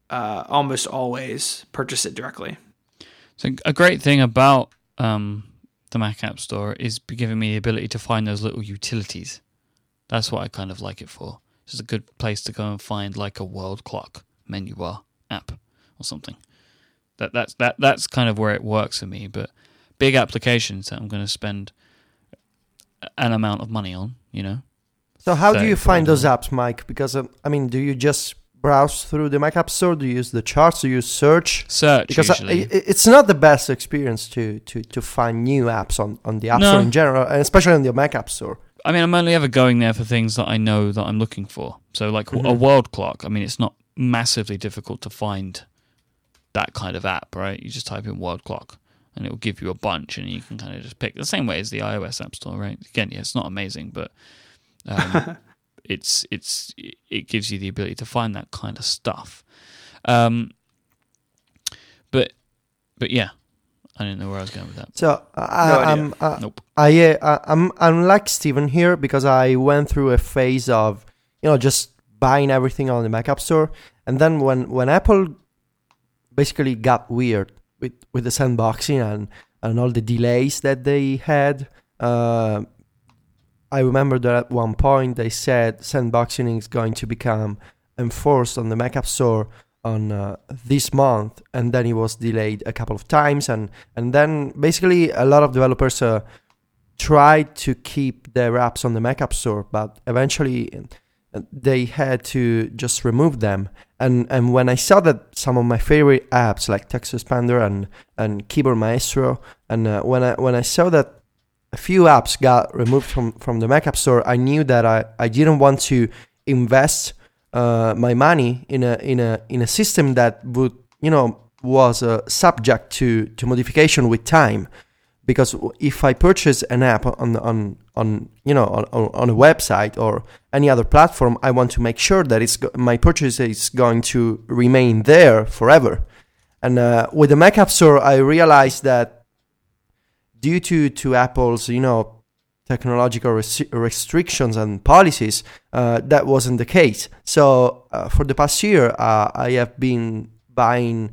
uh, almost always purchase it directly. So a great thing about um, the Mac App Store is giving me the ability to find those little utilities. That's what I kind of like it for. It's a good place to go and find like a world clock menu bar app or something. That that's that that's kind of where it works for me. But big applications that I'm going to spend an amount of money on, you know. So how do you find those apps, Myke? Because um, I mean, do you just browse through the Mac App Store? Do you use the charts? Do you search? Search Because I, usually. i- it's not the best experience to, to, to find new apps on, on the App No. Store in general, and especially on the Mac App Store. I mean, I'm only ever going there for things that I know that I'm looking for. So, like a Mhm. world clock. I mean, it's not massively difficult to find that kind of app, right? You just type in world clock, and it will give you a bunch, and you can kind of just pick the same way as the iOS App Store, right? Again, yeah, it's not amazing, but um, it's it's it gives you the ability to find that kind of stuff. Um, but but yeah, I didn't know where I was going with that. So I, no I'm uh, Nope. I, uh, I'm I'm like Stephen here because I went through a phase of you know just buying everything on the Mac App Store, and then when when Apple basically got weird with with the sandboxing and and all the delays that they had. Uh, I remember that at one point they said sandboxing is going to become enforced on the Mac App Store on uh, this month, and then it was delayed a couple of times, and and then basically a lot of developers uh, tried to keep their apps on the Mac App Store, but eventually uh, they had to just remove them. And and when I saw that some of my favorite apps like TextExpander and and Keyboard Maestro, and uh, when I when I saw that a few apps got removed from from the Mac App Store, I knew that I I didn't want to invest uh, my money in a in a in a system that would you know was uh, subject to to modification with time because if I purchase an app on on on you know on, on a website or any other platform, I want to make sure that it's go- my purchase is going to remain there forever. And uh, with the Mac App Store, I realized that due to to Apple's you know technological res- restrictions and policies, uh, that wasn't the case. So uh, for the past year, uh, I have been buying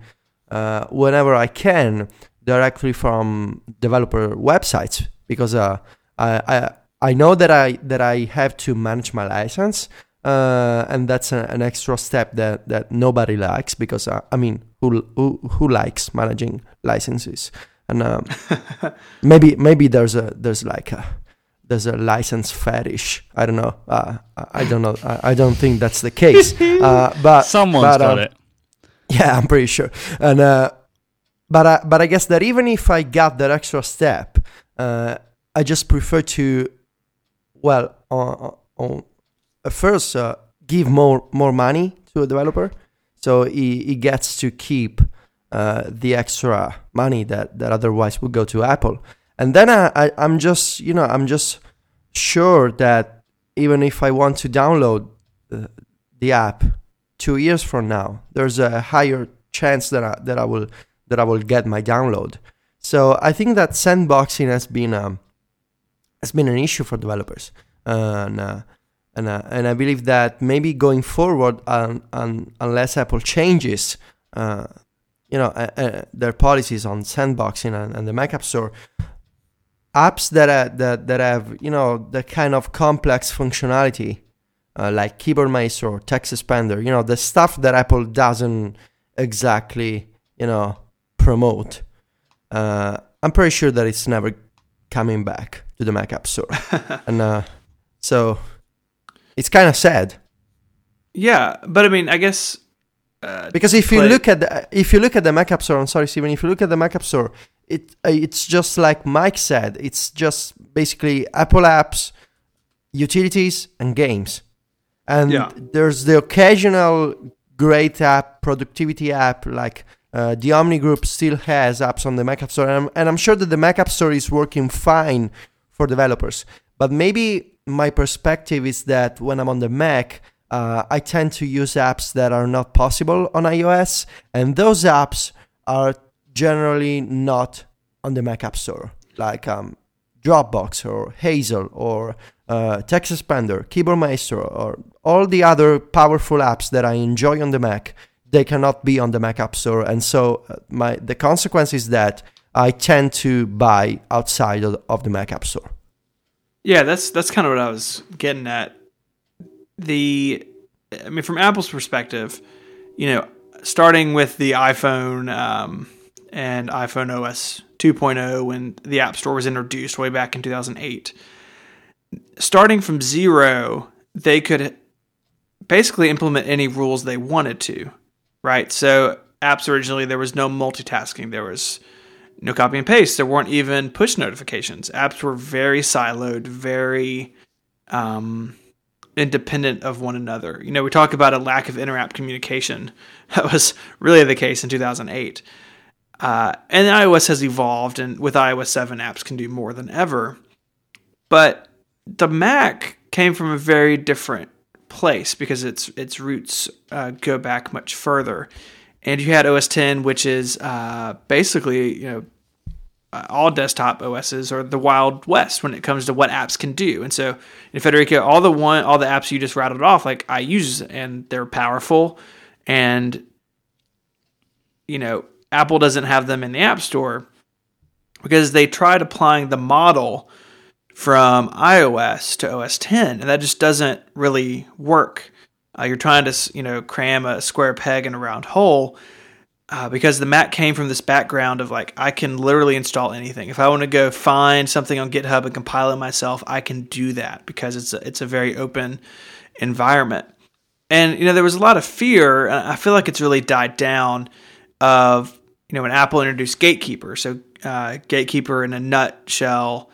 uh, whenever I can directly from developer websites because uh, I, I I know that I that I have to manage my license. Uh, and that's a, an extra step that, that nobody likes because I mean who, who who likes managing licenses and um, maybe maybe there's a there's like a there's a license fetish. I don't know. Uh, I don't know. I, I don't think that's the case. Uh, but Someone's but, got um, it. Yeah, I'm pretty sure. And uh, but I, but I guess that even if I got that extra step, uh, I just prefer to, well, on, on uh, first uh, give more more money to a developer, so he, he gets to keep uh, the extra money that that otherwise would go to Apple, and then I, I I'm just you know I'm just sure that even if I want to download uh, the app two years from now, there's a higher chance that I, that I will that I will get my download. So I think that sandboxing has been um, has been an issue for developers, and uh, and uh, and I believe that maybe going forward, um, um, unless Apple changes, uh, you know, uh, uh, their policies on sandboxing and, and the Mac App Store, apps that uh, that that have you know the kind of complex functionality uh, like Keyboard Maestro or TextExpander, you know, the stuff that Apple doesn't exactly, you know, promote. Uh, I'm pretty sure that it's never coming back to the Mac App Store, and uh, so it's kind of sad Yeah, but I mean, I guess uh, because if you play- look at the, if you look at the Mac App Store, I'm sorry, Stephen, if you look at the Mac App Store, it uh, it's just like Myke said, it's just basically Apple apps, utilities, and games. And Yeah. there's the occasional great app, productivity app, like uh, the Omni Group still has apps on the Mac App Store, and I'm, and I'm sure that the Mac App Store is working fine for developers. But maybe my perspective is that when I'm on the Mac, uh, I tend to use apps that are not possible on iOS, and those apps are generally not on the Mac App Store, like um, Dropbox or Hazel or uh, Expander, Keyboard Maestro, or all the other powerful apps that I enjoy on the Mac. They cannot be on the Mac App Store, and so uh, my the consequence is that I tend to buy outside of the Mac App Store. Yeah, that's that's kind of what I was getting at. The, I mean, from Apple's perspective, you know, starting with the iPhone um, and iPhone OS 2.0 when the App Store was introduced way back in 2008, starting from zero, they could basically implement any rules they wanted to, right? So apps originally there was no multitasking, there was no copy and paste. There weren't even push notifications. Apps were very siloed, very um, independent of one another. You know, we talk about a lack of inter-app communication. That was really the case in 2008. Uh, and iOS has evolved, and with iOS 7, apps can do more than ever. But the Mac came from a very different place because its its roots uh, go back much further. And you had OS X, which is uh, basically you know uh, all desktop OSs are the wild west when it comes to what apps can do. And so in Federico, all the one all the apps you just rattled off, like I use, and they're powerful, and you know Apple doesn't have them in the App Store because they tried applying the model from iOS to OS X, and that just doesn't really work. Uh, you're trying to, you know, cram a square peg in a round hole uh, because the Mac came from this background of like I can literally install anything. If I want to go find something on GitHub and compile it myself, I can do that because it's a, it's a very open environment. And you know, there was a lot of fear. I feel like it's really died down. Of you know, when Apple introduced Gatekeeper, so uh, Gatekeeper in a nutshell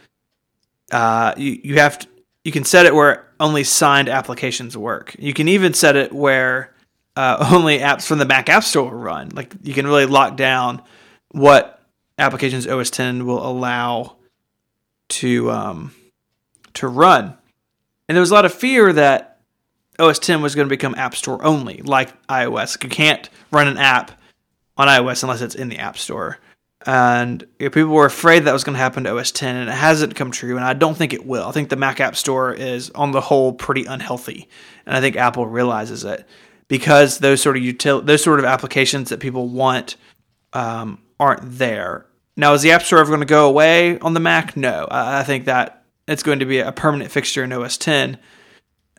uh, you, you have to, you can set it where only signed applications work. You can even set it where uh, only apps from the Mac App Store run. Like you can really lock down what applications OS X will allow to um, to run. And there was a lot of fear that OS X was going to become App Store only, like iOS. You can't run an app on iOS unless it's in the App Store and you know, people were afraid that was going to happen to OS X, and it hasn't come true, and I don't think it will. I think the Mac App Store is, on the whole, pretty unhealthy, and I think Apple realizes it because those sort of util- those sort of applications that people want um, aren't there. Now, is the App Store ever going to go away on the Mac? No, I, I think that it's going to be a permanent fixture in OS X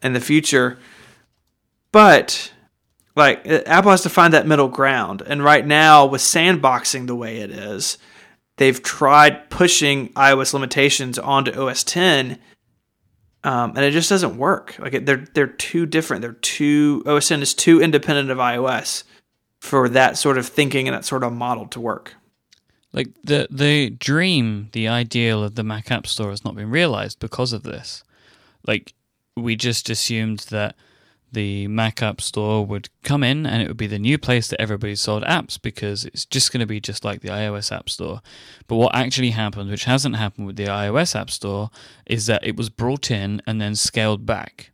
in the future, but like Apple has to find that middle ground. And right now, with sandboxing the way it is, they've tried pushing iOS limitations onto OS X, um, and it just doesn't work. Like they're they're too different. They're too OS X is too independent of iOS for that sort of thinking and that sort of model to work. Like the the dream, the ideal of the Mac App Store has not been realized because of this. Like we just assumed that the Mac App Store would come in and it would be the new place that everybody sold apps because it's just going to be just like the iOS App Store. But what actually happened, which hasn't happened with the iOS App Store, is that it was brought in and then scaled back.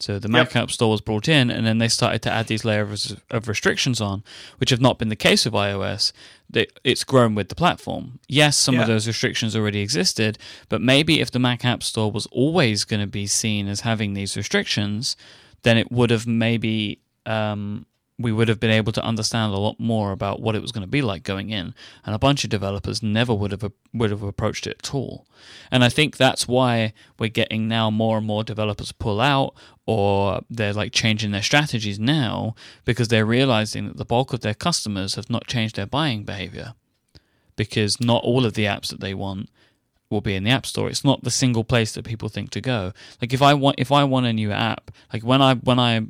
So the Mac App Store was brought in, and then they started to add these layers of restrictions on, which have not been the case with iOS. It's grown with the platform. Yes, some Yeah. of those restrictions already existed, but maybe if the Mac App Store was always going to be seen as having these restrictions, then it would have maybe um, we would have been able to understand a lot more about what it was going to be like going in, and a bunch of developers never would have would have approached it at all. And I think that's why we're getting now more and more developers pull out, or they're like changing their strategies now because they're realizing that the bulk of their customers have not changed their buying behavior, because not all of the apps that they want will be in the app store. It's not the single place that people think to go. Like if I want if I want a new app, like when I when I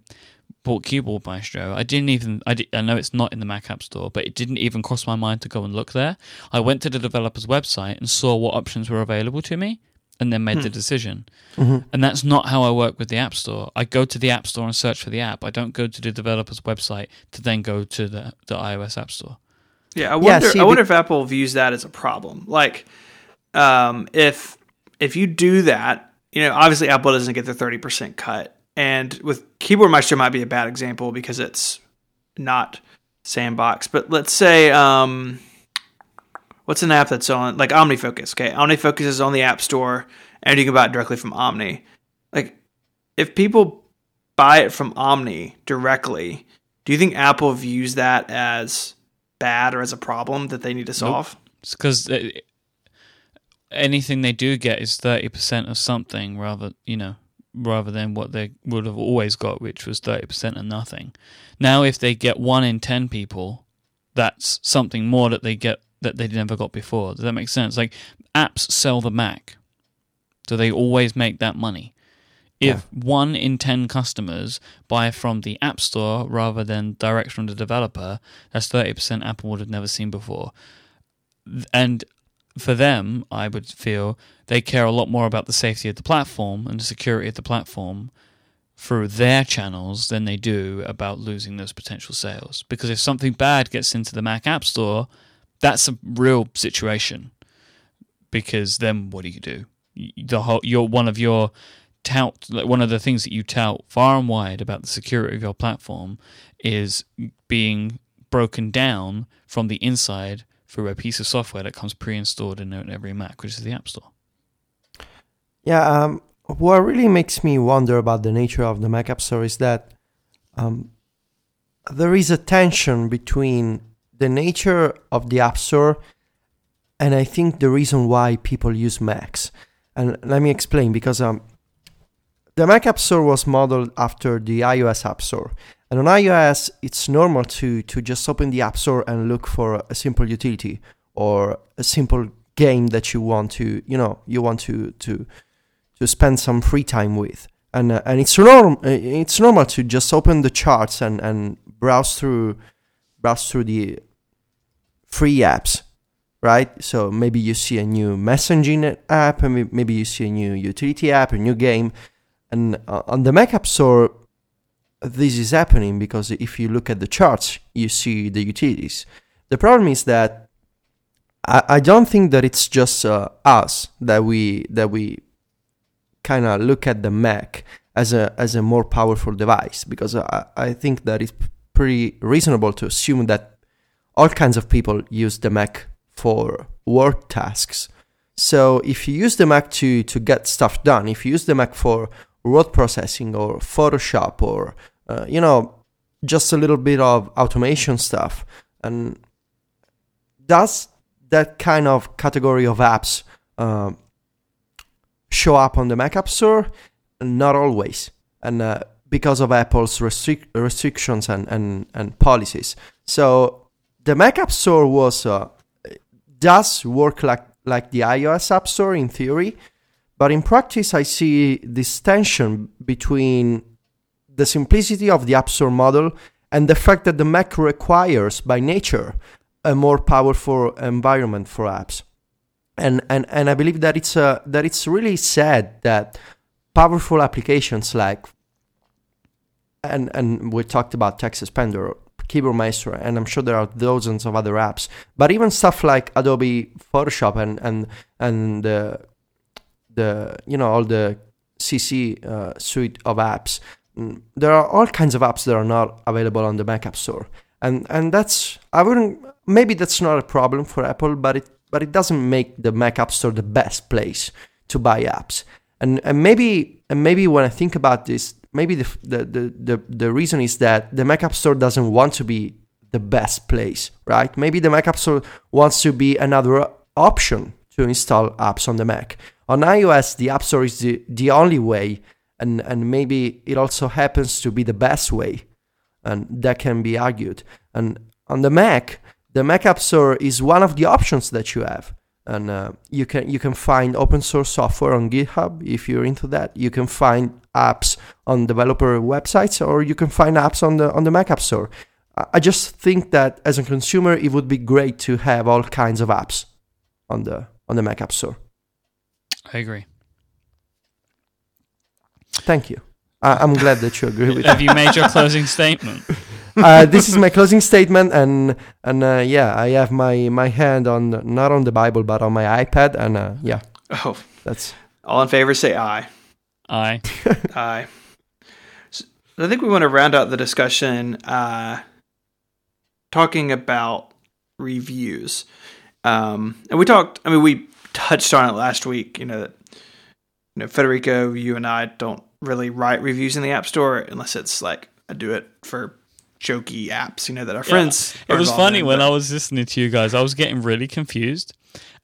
bought Keyboard Maestro, I didn't even I, di- I know it's not in the Mac App Store, but it didn't even cross my mind to go and look there. I went to the developer's website and saw what options were available to me and then made the hmm. decision. Mm-hmm. And that's not how I work with the App Store. I go to the App Store and search for the app. I don't go to the developer's website to then go to the, the iOS App Store. Yeah, I wonder. see, I wonder be- if Apple views that as a problem. Like, um, if if you do that, you know, obviously Apple doesn't get the thirty percent cut, and with Keyboard Maestro might be a bad example because it's not sandbox. But let's say, um, what's an app that's on like OmniFocus? Okay, OmniFocus is on the App Store, and you can buy it directly from Omni. Like, if people buy it from Omni directly, do you think Apple views that as bad or as a problem that they need to solve? It's because anything they do get is thirty percent of something, rather you know, rather than what they would have always got, which was thirty percent of nothing. Now, if they get one in ten people, that's something more that they get that they never got before. Does that make sense? Like apps sell the Mac, so they always make that money. If one in ten customers buy from the App Store rather than direct from the developer, that's thirty percent Apple would have never seen before and for them, I would feel they care a lot more about the safety of the platform and the security of the platform through their channels than they do about losing those potential sales. Because if something bad gets into the Mac App Store, that's a real situation. Because then what do you do? The whole, you're one of your tout, like one of the things that you tout far and wide about the security of your platform is being broken down from the inside through a piece of software that comes pre-installed in every Mac, which is the App Store. Yeah, um, what really makes me wonder about the nature of the Mac App Store is that um, there is a tension between the nature of the App Store and I think the reason why people use Macs. And let me explain because um, the Mac App Store was modeled after the iOS App Store. And on iOS, it's normal to, to just open the App Store and look for a simple utility or a simple game that you want to, you know, you want to, to, to spend some free time with. And, uh, and it's normal it's normal to just open the charts and, and browse through browse through the free apps right so maybe you see a new messaging app and maybe you see a new utility app a new game and uh, on the mac app store this is happening because if you look at the charts you see the utilities the problem is that i, I don't think that it's just uh, us that we that we kind of look at the Mac as a as a more powerful device because I, I think that it's pretty reasonable to assume that all kinds of people use the Mac for work tasks. So if you use the Mac to to get stuff done, if you use the Mac for word processing or Photoshop or uh, you know just a little bit of automation stuff, and does that kind of category of apps um, show up on the Mac App Store? Not always, and uh, because of Apple's restric- restrictions and, and, and policies. So the Mac App Store was uh, does work like like the iOS App Store in theory, but in practice, I see this tension between the simplicity of the App Store model and the fact that the Mac requires, by nature, a more powerful environment for apps. And, and, and I believe that it's, uh, that it's really sad that powerful applications like and and we talked about TextExpander, Keyboard Maestro, and I'm sure there are dozens of other apps. But even stuff like Adobe Photoshop and and and the the you know all the CC uh, suite of apps, Mm, there are all kinds of apps that are not available on the Mac App Store, and and that's I wouldn't maybe that's not a problem for Apple, but it but it doesn't make the Mac App Store the best place to buy apps. And and maybe and maybe when I think about this, maybe the, the, the, the, the reason is that the Mac App Store doesn't want to be the best place, right? Maybe the Mac App Store wants to be another option to install apps on the Mac. On iOS, the App Store is the, the only way, and, and maybe it also happens to be the best way, and that can be argued. And on the Mac, the Mac App Store is one of the options that you have and uh, you can you can find open source software on GitHub if you're into that. You can find apps on developer websites, or you can find apps on the on the Mac App Store. I just think that as a consumer, it would be great to have all kinds of apps on the on the Mac App Store. I agree. Thank you. I, am glad that you agree with. Have you made your closing statement? uh, this is my closing statement, and and uh, yeah, I have my my hand on not on the Bible but on my iPad, and uh, yeah. Oh, that's all in favor. Say aye. Aye. aye. So I think we want to round out the discussion uh, talking about reviews. Um, and we talked. I mean, we touched on it last week. You know that you know Federico, you and I don't really write reviews in the App Store unless it's like I do it for jokey apps, you know, that our friends. It was funny in, when but... I was listening to you guys. I was getting really confused,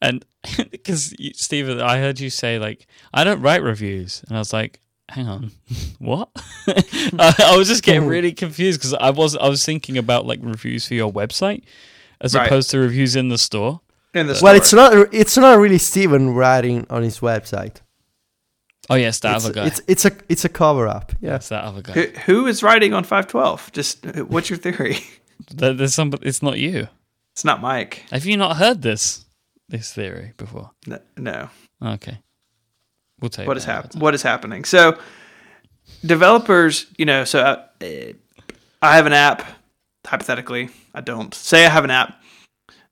and because Steve, I heard you say like, "I don't write reviews," and I was like, "Hang on, what?" I, I, was just getting hmm. really confused because I was I was thinking about like reviews for your website as right. opposed to reviews in the store. In the well, it's not it's not really Stephen writing on his website. Oh yes, that it's, other guy. It's it's a it's a cover up. Yeah, it's that other guy. Who, who is writing on five twelve? Just what's your theory? There's some. It's not you. It's not Myke. Have you not heard this this theory before? No. no. Okay. We'll tell you what is happening. What is happening? So, developers, you know, so uh, I have an app. Hypothetically, I don't say I have an app.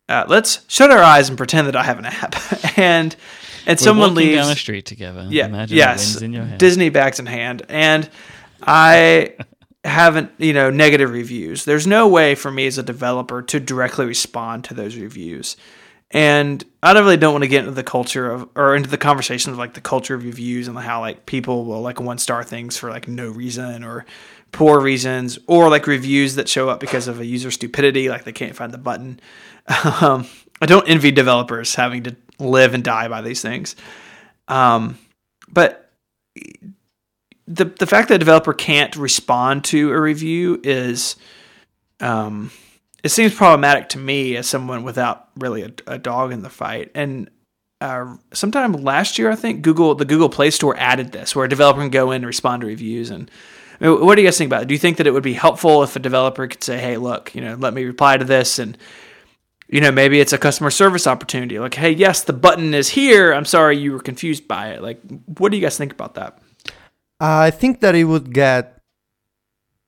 Uh, let's shut our eyes and pretend that I have an app, and and We're someone leaves down the street together. Yeah, Imagine yes, Disney bags in hand, and I haven't you know negative reviews. There's no way for me as a developer to directly respond to those reviews. And I don't really don't want to get into the culture of or into the conversation of like the culture of reviews and how like people will like one star things for like no reason or poor reasons or like reviews that show up because of a user stupidity like they can't find the button. Um, I don't envy developers having to live and die by these things. Um, but the the fact that a developer can't respond to a review is, um, it seems problematic to me as someone without really a, a dog in the fight. And uh, sometime last year, I think Google the Google Play Store added this, where a developer can go in and respond to reviews. And I mean, what do you guys think about it? Do you think that it would be helpful if a developer could say, "Hey, look, you know, let me reply to this," and you know, maybe it's a customer service opportunity. Like, hey, yes, the button is here. I'm sorry you were confused by it. Like, what do you guys think about that? I think that it would get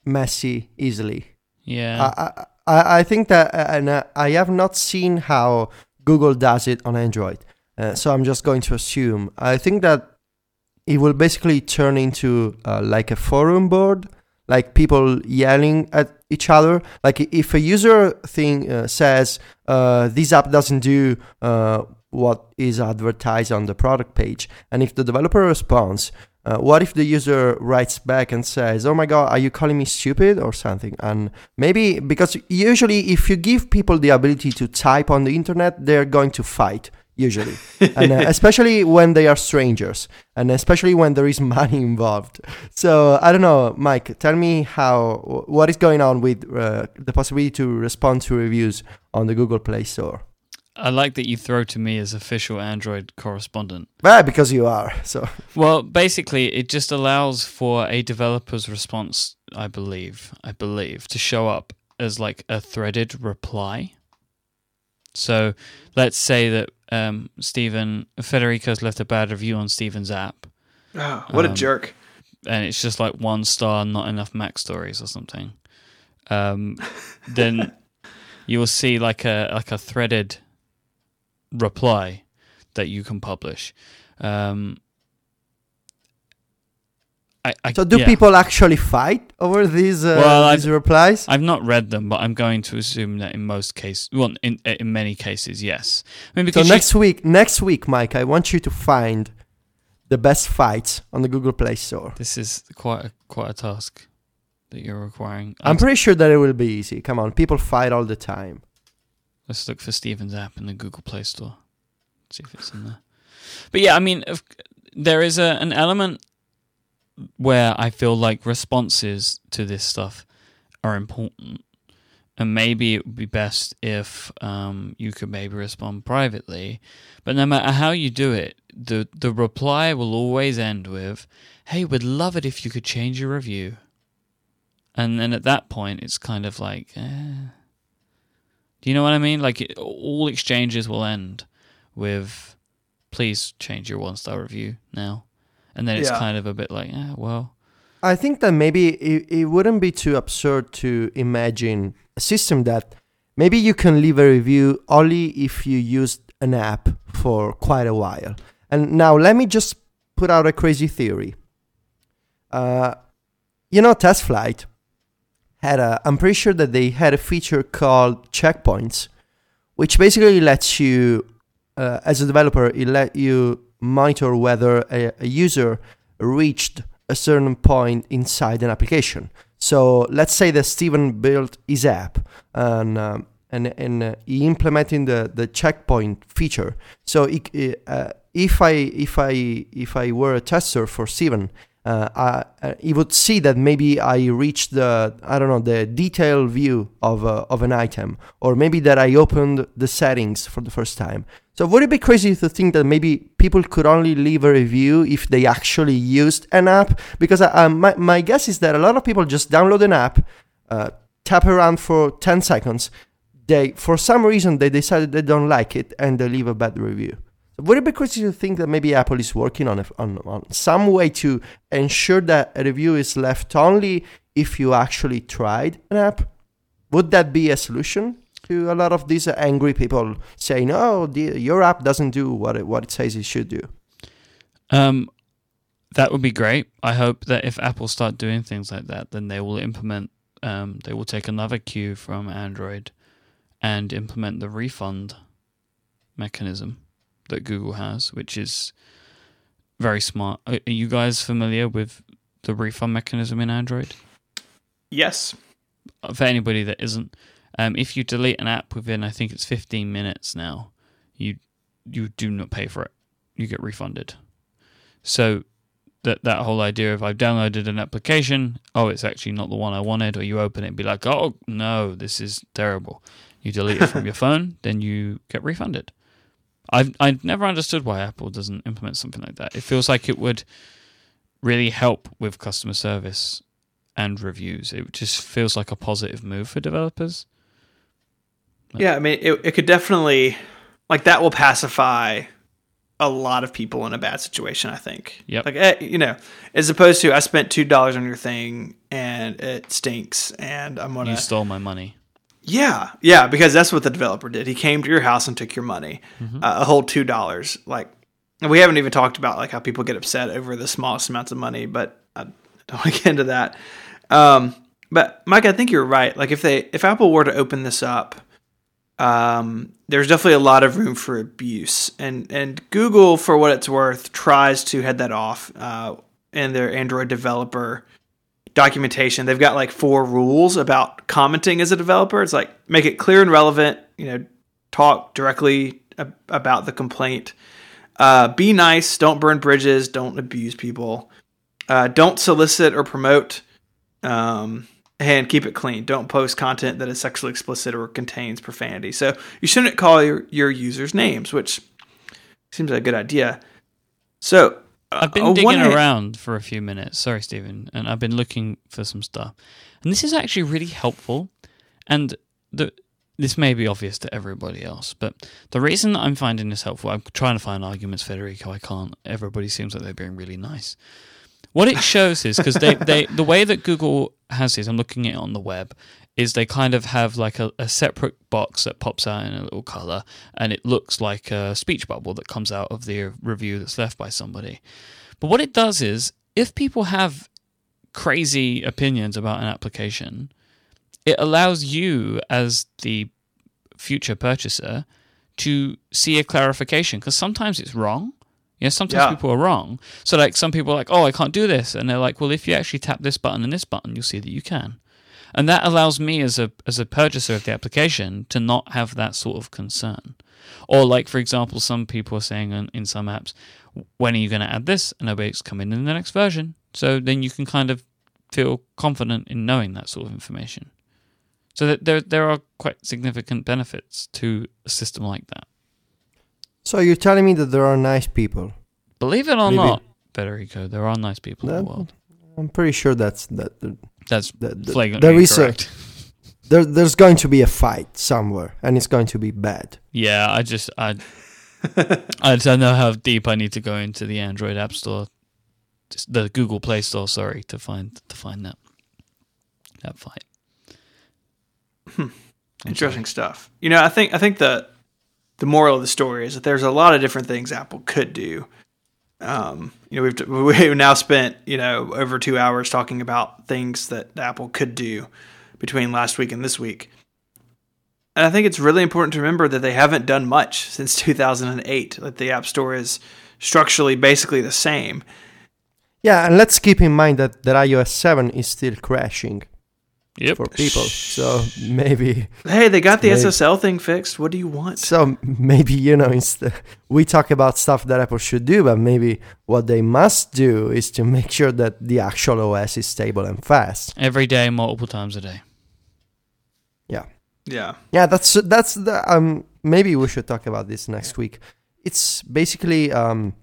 messy easily. Yeah. I, I, I think that, uh, and uh, I have not seen how Google does it on Android. Uh, so I'm just going to assume. I think that it will basically turn into uh, like a forum board like people yelling at each other. Like if a user thing uh, says uh, this app doesn't do uh, what is advertised on the product page, and if the developer responds, uh, what if the user writes back and says, "Oh my god, are you calling me stupid?" or something? And maybe because usually if you give people the ability to type on the internet, they're going to fight usually, and uh, especially when they are strangers, and especially when there is money involved. So I don't know, Myke. Tell me how what is going on with uh, the possibility to respond to reviews on the Google Play Store. I like that you throw to me as official Android correspondent. Well, because you are. So Well, basically, it just allows for a developer's response, I believe, I believe, to show up as like a threaded reply. So let's say that um, Stephen Federico's left a bad review on Stephen's app, Oh, what a Um, jerk. and it's just like one star, not enough Mac stories or something. Um, then you will see like a like a threaded reply that you can publish. Um, I, I, so do yeah. people actually fight over these uh, Well, these replies? I've not read them, but I'm going to assume that in most cases, well, in in many cases, yes. I mean, So you- next week, next week, Myke, I want you to find the best fights on the Google Play Store. this is quite a quite a task that you're requiring. I'm pretty sure that it will be easy. Come on, people fight all the time. Let's look for Stephen's app in the Google Play Store. See if it's in there. But yeah, I mean, if, there is a, an element where I feel like responses to this stuff are important, and maybe it would be best if um, you could maybe respond privately. But no matter how you do it, the the reply will always end with, "Hey, we'd love it if you could change your review." And then at that point, it's kind of like, eh. do you know what I mean? Like it, all exchanges will end with, "Please change your one star review now," and then it's Yeah. kind of a bit like, eh, well, I think that maybe it, it wouldn't be too absurd to imagine a system that maybe you can leave a review only if you used an app for quite a while. And now let me just put out a crazy theory. Uh, you know, TestFlight had a, I'm pretty sure that they had a feature called checkpoints, which basically lets you, uh, as a developer, it let you monitor whether a, a user reached a certain point inside an application. So let's say that Stephen built his app and um, and and uh, he implementing the the checkpoint feature. So he, uh, if I if I if I were a tester for Stephen, uh, I, uh, he would see that maybe I reached the I don't know the detailed view of uh, of an item, or maybe that I opened the settings for the first time. So would it be crazy to think that maybe people could only leave a review if they actually used an app? Because uh, my my guess is that a lot of people just download an app, uh, tap around for ten seconds, they for some reason they decided they don't like it and they leave a bad review. Would it be crazy to think that maybe Apple is working on, a, on on some way to ensure that a review is left only if you actually tried an app? Would that be a solution to a lot of these angry people saying, "Oh, the, your app doesn't do what it, what it says it should do"? Um, that would be great. I hope that if Apple start doing things like that, then they will implement. Um, they will take another cue from Android and implement the refund mechanism that Google has, which is very smart. Are are you guys familiar with the refund mechanism in Android? Yes. For anybody that isn't, um, if you delete an app within, I think it's 15 minutes now, you you do not pay for it. You get refunded. So that that whole idea of I've downloaded an application, oh, it's actually not the one I wanted, or you open it and be like, oh no, this is terrible. You delete it from your phone, then you get refunded. I've I've never understood why Apple doesn't implement something like that. It feels like it would really help with customer service and reviews. It just feels like a positive move for developers. Yeah, I mean, it, it could definitely, like, that will pacify a lot of people in a bad situation, I think. Yep. Like, eh, you know, as opposed to I spent $2 on your thing and it stinks and I'm going to. You stole my money. Yeah, yeah, because that's what the developer did. He came to your house and took your money, uh, a whole two dollars. Like, and we haven't even talked about like how people get upset over the smallest amounts of money, but I don't want to get into that. Um, but Myke, I think you're right. Like, if they if Apple were to open this up, um, there's definitely a lot of room for abuse, and and Google, for what it's worth, tries to head that off uh, in their Android developer documentation. They've got like four rules about commenting as a developer. It's like make it clear and relevant. You know, talk directly ab- about the complaint. Uh, be nice. Don't burn bridges. Don't abuse people. Uh, don't solicit or promote. Um, and keep it clean. Don't post content that is sexually explicit or contains profanity. So you shouldn't call your, your users names, which seems like a good idea. So uh, I've been uh, digging around for a few minutes. Sorry, Stephen, and I've been looking for some stuff, and this is actually really helpful. And the this may be obvious to everybody else, but the reason I'm finding this helpful, I'm trying to find arguments, Federico. I can't. Everybody seems like they're being really nice. What it shows is because they, they the way that Google has this, I'm looking at it on the web, is they kind of have like a, a separate box that pops out in a little color, and it looks like a speech bubble that comes out of the review that's left by somebody. But what it does is, if people have crazy opinions about an application, it allows you as the future purchaser to see a clarification because sometimes it's wrong. Yeah, sometimes Yeah. people are wrong. So, like, some people are like, oh, I can't do this. And they're like, well, if you actually tap this button and this button, you'll see that you can. And that allows me as a as a purchaser of the application to not have that sort of concern. Or like for example, some people are saying in, in some apps, when are you going to add this? And oh, it's coming in the next version. So then you can kind of feel confident in knowing that sort of information. So that there there are quite significant benefits to a system like that. So you're telling me that there are nice people? Believe it or Maybe- not, Federico, there are nice people in That- the world. I'm pretty sure that's that. That's that, that flagrantly there is a, incorrect. there, there's going to be a fight somewhere, and it's going to be bad. Yeah, I just I I don't know how deep I need to go into the Android App Store, just the Google Play Store. Sorry to find to find that that fight. Hmm. I'm Interesting stuff. You know, I think I think the the moral of the story is that there's a lot of different things Apple could do. Um, you know, we've we've now spent you know over two hours talking about things that Apple could do between last week and this week. And I think it's really important to remember that they haven't done much since 2008. That the App Store is structurally basically the same. Yeah, and let's keep in mind that, that iOS 7 is still crashing Yep. for people. So maybe, Hey, they got the Maybe. SSL thing fixed. What do you want? so maybe you know, instead we talk about stuff that Apple should do, but maybe what they must do is to make sure that the actual OS is stable and fast. Every day, multiple times a day. Yeah, Yeah. yeah, that's that's the um. Maybe we should talk about this next week. It's basically um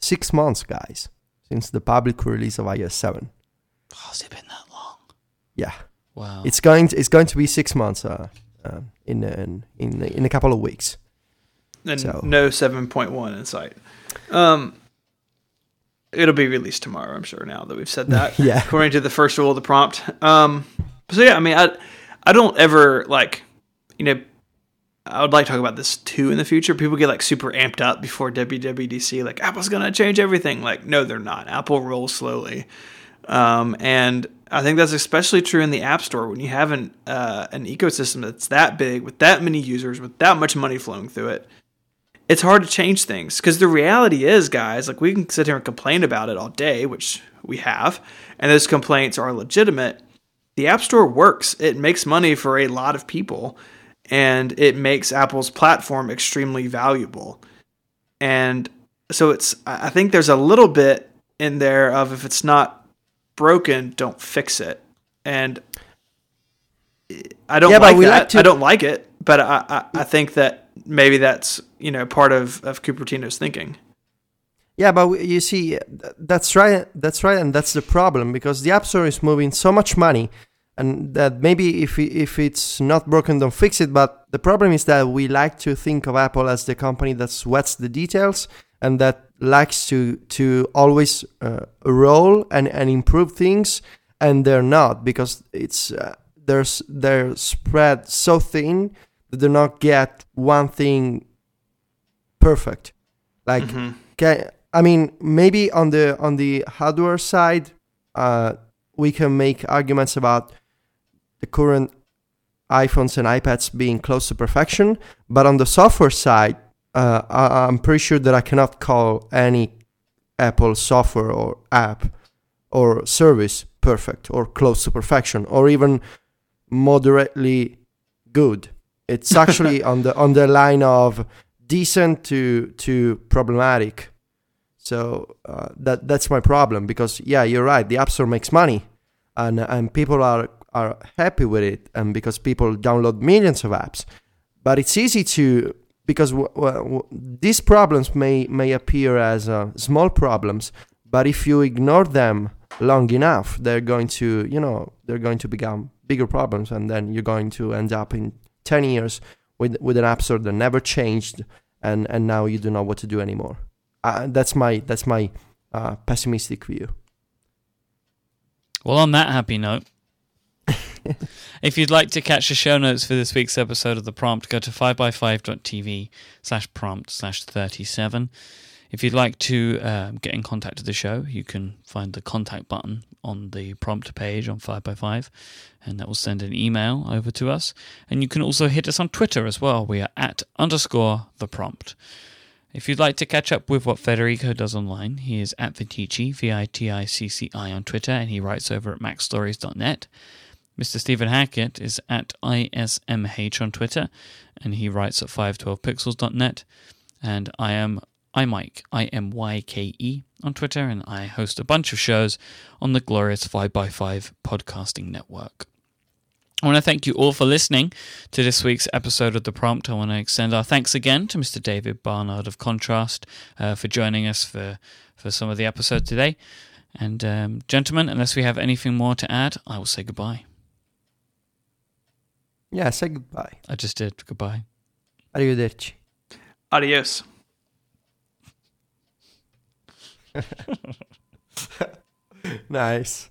six months, guys, since the public release of iOS 7. Oh, has it been that long? Yeah. Wow. It's going to, it's going to be six months uh, uh, in, in in in a couple of weeks. and So- no 7.1 in sight. Um, it'll be released tomorrow, I'm sure. Now that we've said that, Yeah. according to the first rule of the prompt. Um, so yeah, I mean, I I don't ever like, you know, I would like to talk about this too in the future. People get like super amped up before WWDC, like Apple's gonna change everything. Like, no, they're not. Apple rolls slowly, um, and I think that's especially true in the App Store when you have an uh, an ecosystem that's that big with that many users with that much money flowing through it. It's hard to change things because the reality is, guys, like we can sit here and complain about it all day, which we have, and those complaints are legitimate. The App Store works; it makes money for a lot of people, and it makes Apple's platform extremely valuable. And so it's, I I think there's a little bit in there of if it's not broken, don't fix it. And I don't Yeah, like that. like to- I don't like it, but I, I, I think that maybe that's you know part of of Cupertino's thinking. Yeah, but we- you see, that's right. That's right, and that's the problem because the App Store is moving so much money, and that maybe if if it's not broken, don't fix it. But the problem is that we like to think of Apple as the company that sweats the details and that likes to to always uh, roll and and improve things, and they're not because it's uh, there's they're spread so thin that they not get one thing perfect. Like Okay, I mean maybe on the on the hardware side, uh, we can make arguments about the current iPhones and iPads being close to perfection, but on the software side, uh, I, I'm pretty sure that I cannot call any Apple software or app or service perfect or close to perfection or even moderately good. It's actually on the on the line of decent to to problematic. So uh, that that's my problem because yeah, you're right. The App Store makes money, and and people are are happy with it and because people download millions of apps. But it's easy to because w- w- these problems may may appear as uh, small problems, but if you ignore them long enough, they're going to you know they're going to become bigger problems, and then you're going to end up in ten years with with an app store that never changed, and and now you don't know what to do anymore. Uh, that's my that's my uh, pessimistic view. Well, on that happy note, if you'd like to catch the show notes for this week's episode of The Prompt, go to 5by5.tv slash prompt slash 37. If you'd like to um, get in contact with the show, you can find the contact button on the prompt page on 5by5, and that will send an email over to us. And you can also hit us on Twitter as well. We are at underscore the prompt. If you'd like to catch up with what Federico does online, he is at Viticci, V I T I C C I on Twitter, and he writes over at macstories.net. Mr. Stephen Hackett is at ISMH on Twitter, and he writes at 512pixels.net. And I am iMyke, I M Y K E, on Twitter, and I host a bunch of shows on the glorious 5by5 podcasting network. I want to thank you all for listening to this week's episode of The Prompt. I want to extend our thanks again to Mr. David Barnard of Contrast uh, for joining us for, for some of the episode today. And, um, gentlemen, unless we have anything more to add, I will say goodbye. Yeah, say goodbye. I just did. Goodbye. Arrivederci. Adios. nice.